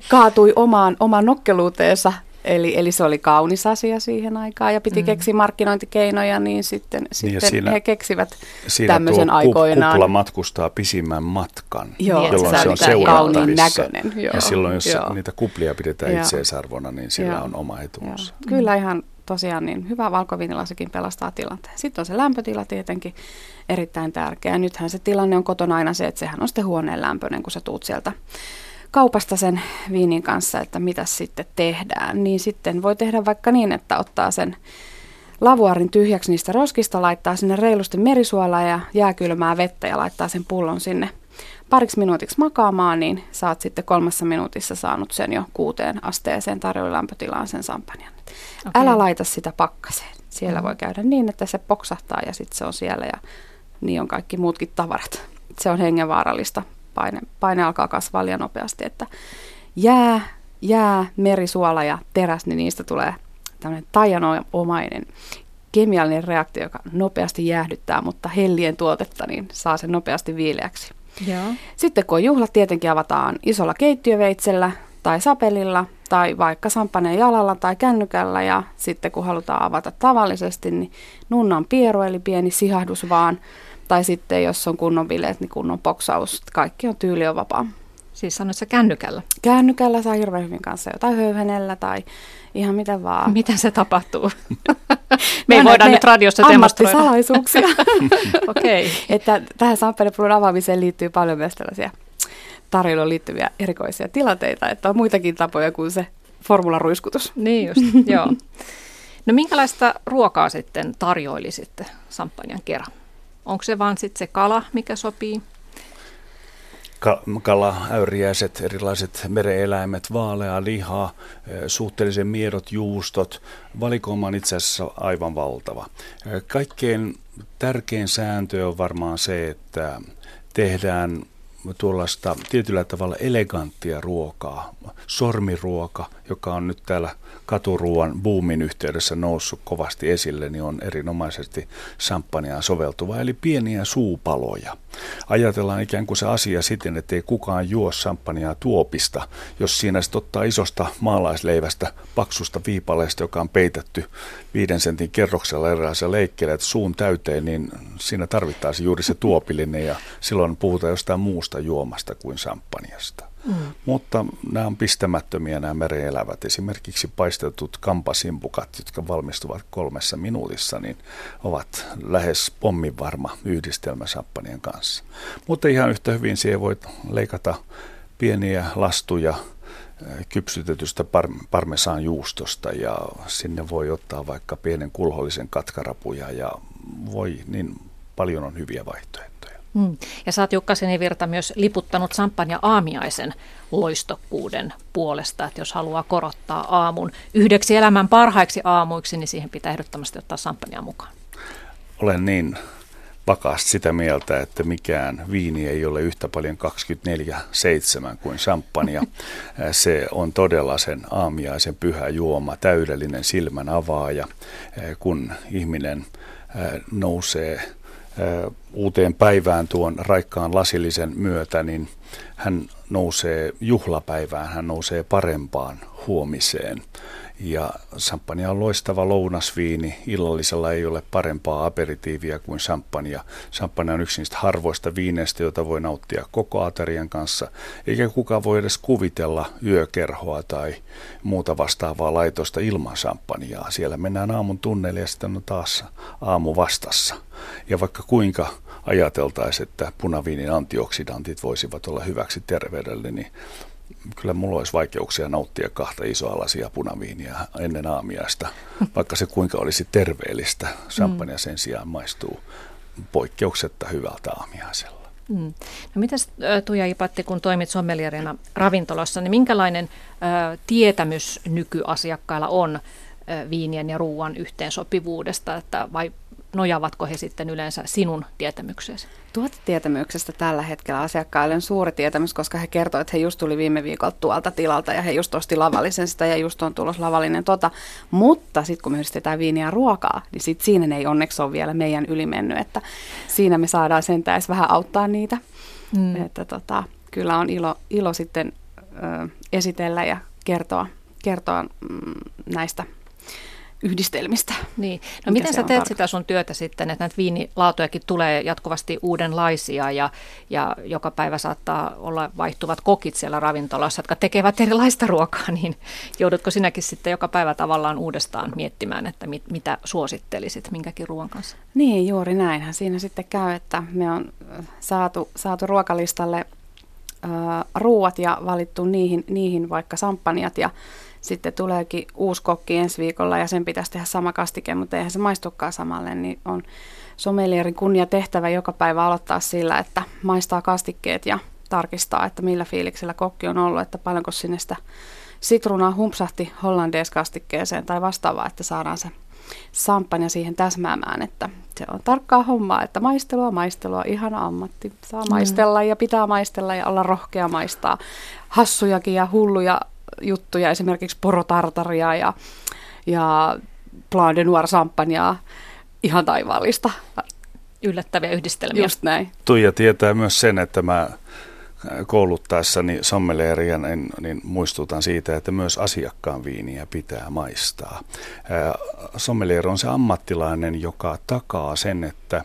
kaatui omaan, omaan nokkeluuteensa Eli, eli se oli kaunis asia siihen aikaan ja piti mm. keksiä markkinointikeinoja, niin sitten, niin sitten siinä, he keksivät siinä tämmöisen tuo aikoinaan. kupla matkustaa pisimmän matkan, joo, jolloin se on seurattavissa. Näköinen, joo, ja silloin, jos joo. niitä kuplia pidetään itseisarvona, niin sillä joo. on oma etuunsa. Kyllä ihan tosiaan niin hyvä valkoviinilasikin pelastaa tilanteen. Sitten on se lämpötila tietenkin erittäin tärkeä. Nythän se tilanne on kotona aina se, että sehän on sitten huoneen lämpöinen, kun sä tuut sieltä kaupasta sen viinin kanssa, että mitä sitten tehdään, niin sitten voi tehdä vaikka niin, että ottaa sen lavuarin tyhjäksi niistä roskista, laittaa sinne reilusti merisuolaa ja jääkylmää vettä ja laittaa sen pullon sinne pariksi minuutiksi makaamaan, niin saat sitten kolmessa minuutissa saanut sen jo kuuteen asteeseen tarjoilämpötilaan sen sampanjan. Okay. Älä laita sitä pakkaseen. Siellä mm. voi käydä niin, että se poksahtaa ja sitten se on siellä ja niin on kaikki muutkin tavarat. Se on hengenvaarallista paine, paine alkaa kasvaa liian nopeasti, että jää, jää, merisuola ja teräs, niin niistä tulee tämmöinen tajanomainen kemiallinen reaktio, joka nopeasti jäähdyttää, mutta hellien tuotetta niin saa sen nopeasti viileäksi. Joo. Sitten kun on juhlat, tietenkin avataan isolla keittiöveitsellä tai sapelilla – tai vaikka samppaneen jalalla tai kännykällä ja sitten kun halutaan avata tavallisesti, niin nunnan pieru eli pieni sihahdus vaan. Tai sitten jos on kunnon bileet, niin kunnon boksaus. Kaikki on tyyli on vapaa. Siis sanoit sä kännykällä? Kännykällä saa hirveän hyvin kanssa jotain höyhenellä tai ihan mitä vaan. Miten se tapahtuu? me ei voida nyt radiossa demonstroida. Ammattisalaisuuksia. Okei. okay. Että tähän Samppelipulun avaamiseen liittyy paljon myös tällaisia tarjoiluun liittyviä erikoisia tilanteita, että on muitakin tapoja kuin se formularuiskutus. Niin just, joo. No minkälaista ruokaa sitten tarjoilisitte samppanjan kerran? Onko se vaan sitten se kala, mikä sopii? kala, äyriäiset, erilaiset mereeläimet, vaalea liha, suhteellisen miedot juustot. Valikoima on itse asiassa aivan valtava. Kaikkein tärkein sääntö on varmaan se, että tehdään tuollaista tietyllä tavalla eleganttia ruokaa, sormiruoka, joka on nyt täällä katuruuan boomin yhteydessä noussut kovasti esille, niin on erinomaisesti samppaniaan soveltuva, eli pieniä suupaloja. Ajatellaan ikään kuin se asia siten, että ei kukaan juo samppaniaa tuopista, jos siinä sitten ottaa isosta maalaisleivästä, paksusta viipaleesta, joka on peitetty viiden sentin kerroksella erilaisilla leikkeillä, että suun täyteen, niin siinä tarvittaisiin juuri se tuopillinen ja silloin puhutaan jostain muusta juomasta kuin samppaniasta. Mm. Mutta nämä on pistämättömiä nämä mereelävät. Esimerkiksi paistetut kampasimpukat, jotka valmistuvat kolmessa minuutissa, niin ovat lähes pomminvarma yhdistelmä sappanien kanssa. Mutta ihan yhtä hyvin siihen voi leikata pieniä lastuja eh, kypsytetystä par- parmesaan juustosta ja sinne voi ottaa vaikka pienen kulhollisen katkarapuja ja voi, niin paljon on hyviä vaihtoehtoja. Mm. Ja sä oot Jukka Sinivirta myös liputtanut samppan ja aamiaisen loistokkuuden puolesta, että jos haluaa korottaa aamun yhdeksi elämän parhaiksi aamuiksi, niin siihen pitää ehdottomasti ottaa samppania mukaan. Olen niin vakaasti sitä mieltä, että mikään viini ei ole yhtä paljon 24-7 kuin samppania. Se on todella sen aamiaisen pyhä juoma, täydellinen silmän avaaja, kun ihminen nousee uuteen päivään tuon raikkaan lasillisen myötä, niin hän nousee juhlapäivään, hän nousee parempaan huomiseen. Ja sampania on loistava lounasviini. Illallisella ei ole parempaa aperitiivia kuin sampania. Sampania on yksi niistä harvoista viineistä, joita voi nauttia koko aterian kanssa. Eikä kukaan voi edes kuvitella yökerhoa tai muuta vastaavaa laitosta ilman sampaniaa. Siellä mennään aamun tunneille ja sitten on taas aamu vastassa. Ja vaikka kuinka ajateltaisiin, että punaviinin antioksidantit voisivat olla hyväksi terveydelle, niin kyllä mulla olisi vaikeuksia nauttia kahta isoa lasia punaviiniä ennen aamiaista, vaikka se kuinka olisi terveellistä. Champagne sen sijaan maistuu poikkeuksetta hyvältä aamiaisella. Mm. No mitäs Tuija Ipatti, kun toimit sommelierina ravintolassa, niin minkälainen ö, tietämys nykyasiakkailla on ö, viinien ja ruoan yhteensopivuudesta, että vai nojaavatko he sitten yleensä sinun tietämykseesi? Tuotetietämyksestä tällä hetkellä asiakkaille on suuri tietämys, koska he kertoivat, että he just tuli viime viikolla tuolta tilalta ja he just osti lavallisen sitä ja just on tulos lavallinen tota. Mutta sitten kun me yhdistetään viiniä ja ruokaa, niin sit siinä ei onneksi ole vielä meidän ylimennyt, että siinä me saadaan sentään vähän auttaa niitä. Mm. Että tota, kyllä on ilo, ilo sitten ö, esitellä ja kertoa, kertoa mm, näistä yhdistelmistä. Niin. No miten sä teet tarkoittaa. sitä sun työtä sitten, että näitä viinilaatujakin tulee jatkuvasti uudenlaisia ja, ja joka päivä saattaa olla vaihtuvat kokit siellä ravintolassa, jotka tekevät erilaista ruokaa, niin joudutko sinäkin sitten joka päivä tavallaan uudestaan miettimään, että mit, mitä suosittelisit minkäkin ruoan kanssa? Niin, juuri näinhän siinä sitten käy, että me on saatu, saatu ruokalistalle äh, ruuat ja valittu niihin, niihin vaikka samppaniat ja sitten tuleekin uusi kokki ensi viikolla ja sen pitäisi tehdä sama kastike, mutta eihän se maistukaan samalle, niin on sommelierin kunnia tehtävä joka päivä aloittaa sillä, että maistaa kastikkeet ja tarkistaa, että millä fiiliksellä kokki on ollut, että paljonko sinne sitä sitruunaa humpsahti hollandeeskastikkeeseen tai vastaavaa, että saadaan se samppania siihen täsmäämään, että se on tarkkaa hommaa, että maistelua, maistelua, ihana ammatti. Saa maistella ja pitää maistella ja olla rohkea maistaa hassujakin ja hulluja juttuja, esimerkiksi porotartaria ja, ja Blanc de Noir champagnea, ihan taivaallista. Yllättäviä yhdistelmiä. Just näin. Tuija tietää myös sen, että mä kouluttaessani sommeleeria, niin, niin muistutan siitä, että myös asiakkaan viiniä pitää maistaa. Sommelier on se ammattilainen, joka takaa sen, että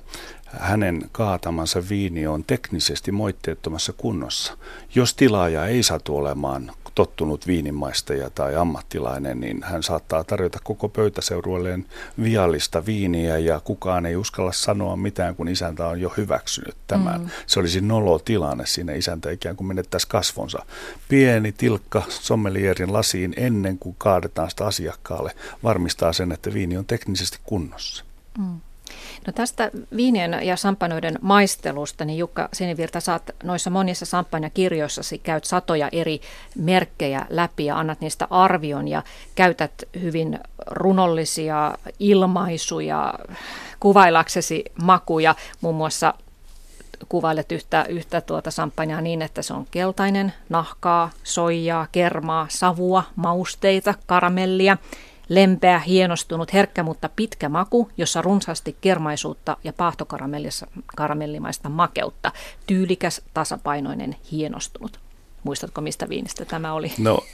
hänen kaatamansa viini on teknisesti moitteettomassa kunnossa. Jos tilaaja ei satu olemaan tottunut viinimaistaja tai ammattilainen, niin hän saattaa tarjota koko pöytäseurueelleen viallista viiniä ja kukaan ei uskalla sanoa mitään, kun isäntä on jo hyväksynyt tämän. Mm. Se olisi nolo tilanne siinä isäntä ikään kuin menettäisi kasvonsa. Pieni tilkka sommelierin lasiin ennen kuin kaadetaan sitä asiakkaalle varmistaa sen, että viini on teknisesti kunnossa. Mm. No tästä viinien ja sampanoiden maistelusta, niin Jukka Sinivirta, saat noissa monissa samppanjakirjoissasi käyt satoja eri merkkejä läpi ja annat niistä arvion ja käytät hyvin runollisia ilmaisuja kuvailaksesi makuja, muun muassa kuvailet yhtä, yhtä tuota sampanjaa niin, että se on keltainen, nahkaa, soijaa, kermaa, savua, mausteita, karamellia – Lempeä, hienostunut, herkkä, mutta pitkä maku, jossa runsaasti kermaisuutta ja paahtokaramellimaista makeutta. Tyylikäs, tasapainoinen, hienostunut. Muistatko, mistä viinistä tämä oli? No,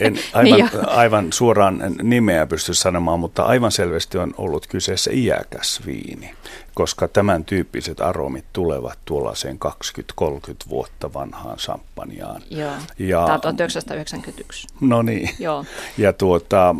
en aivan, niin aivan suoraan nimeä pysty sanomaan, mutta aivan selvästi on ollut kyseessä iäkäs viini, koska tämän tyyppiset aromit tulevat tuollaiseen 20-30 vuotta vanhaan champagneaan. Joo, ja, tämä on 1991. No niin, Joo. ja tuota,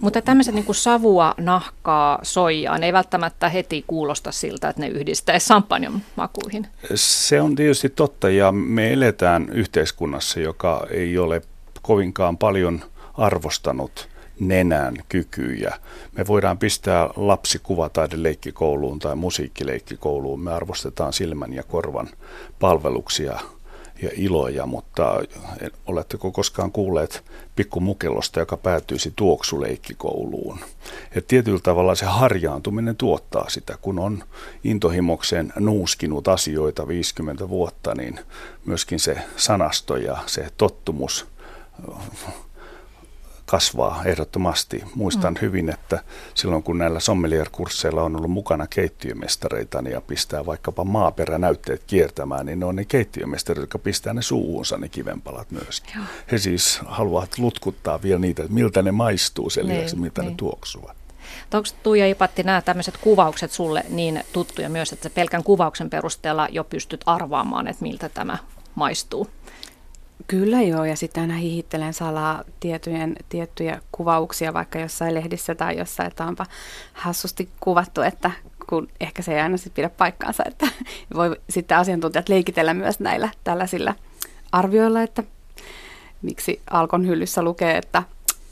mutta tämmöiset niin kuin savua, nahkaa, soijaa, ne ei välttämättä heti kuulosta siltä, että ne yhdistää sampanjan makuihin. Se on tietysti totta ja me eletään yhteiskunnassa, joka ei ole kovinkaan paljon arvostanut nenän kykyjä. Me voidaan pistää lapsi kuvataideleikkikouluun tai musiikkileikkikouluun. Me arvostetaan silmän ja korvan palveluksia ja iloja, mutta oletteko koskaan kuulleet pikkumukellosta, joka päätyisi tuoksuleikkikouluun? Et tietyllä tavalla se harjaantuminen tuottaa sitä, kun on intohimokseen nuuskinut asioita 50 vuotta, niin myöskin se sanasto ja se tottumus kasvaa ehdottomasti. Muistan mm. hyvin, että silloin kun näillä sommelier-kursseilla on ollut mukana keittiömestareita niin ja pistää vaikkapa maaperänäytteet kiertämään, niin ne on ne keittiömestarit, jotka pistää ne suuhunsa ne kivenpalat myöskin. Joo. He siis haluavat lutkuttaa vielä niitä, että miltä ne maistuu sen niin, lisäksi, miltä niin. ne tuoksuvat. Onko Tuija Ipatti nämä tämmöiset kuvaukset sulle niin tuttuja myös, että pelkän kuvauksen perusteella jo pystyt arvaamaan, että miltä tämä maistuu? Kyllä joo, ja sitten aina hihittelen salaa tiettyjen, tiettyjä kuvauksia vaikka jossain lehdissä tai jossain, että onpa hassusti kuvattu, että kun ehkä se ei aina sitten pidä paikkaansa, että voi sitten asiantuntijat leikitellä myös näillä tällaisilla arvioilla, että miksi Alkon hyllyssä lukee, että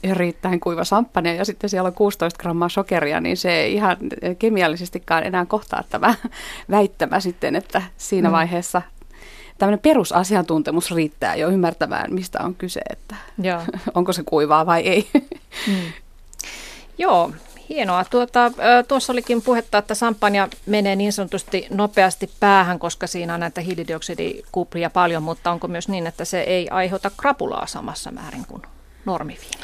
erittäin kuiva samppania ja sitten siellä on 16 grammaa sokeria, niin se ei ihan kemiallisestikaan enää kohtaa tämä väittämä sitten, että siinä mm. vaiheessa tämmöinen perusasiantuntemus riittää jo ymmärtämään, mistä on kyse, että Joo. onko se kuivaa vai ei. Mm. Joo, hienoa. Tuota, tuossa olikin puhetta, että sampanja menee niin sanotusti nopeasti päähän, koska siinä on näitä hiilidioksidikuplia paljon, mutta onko myös niin, että se ei aiheuta krapulaa samassa määrin kuin normiviini?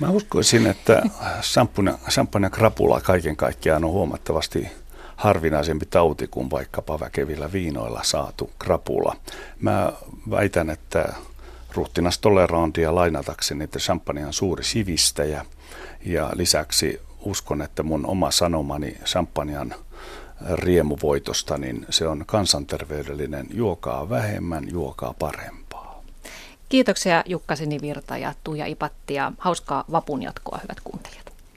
Mä uskoisin, että sampanja krapula kaiken kaikkiaan on huomattavasti harvinaisempi tauti kuin vaikkapa väkevillä viinoilla saatu krapula. Mä väitän, että ruhtinas Tolerantia lainatakseni, että champagne on suuri sivistäjä ja lisäksi uskon, että mun oma sanomani champagnean riemuvoitosta, niin se on kansanterveydellinen juokaa vähemmän, juokaa parempaa. Kiitoksia Jukka Sinivirta ja Tuija Ipatti ja hauskaa vapun jatkoa, hyvät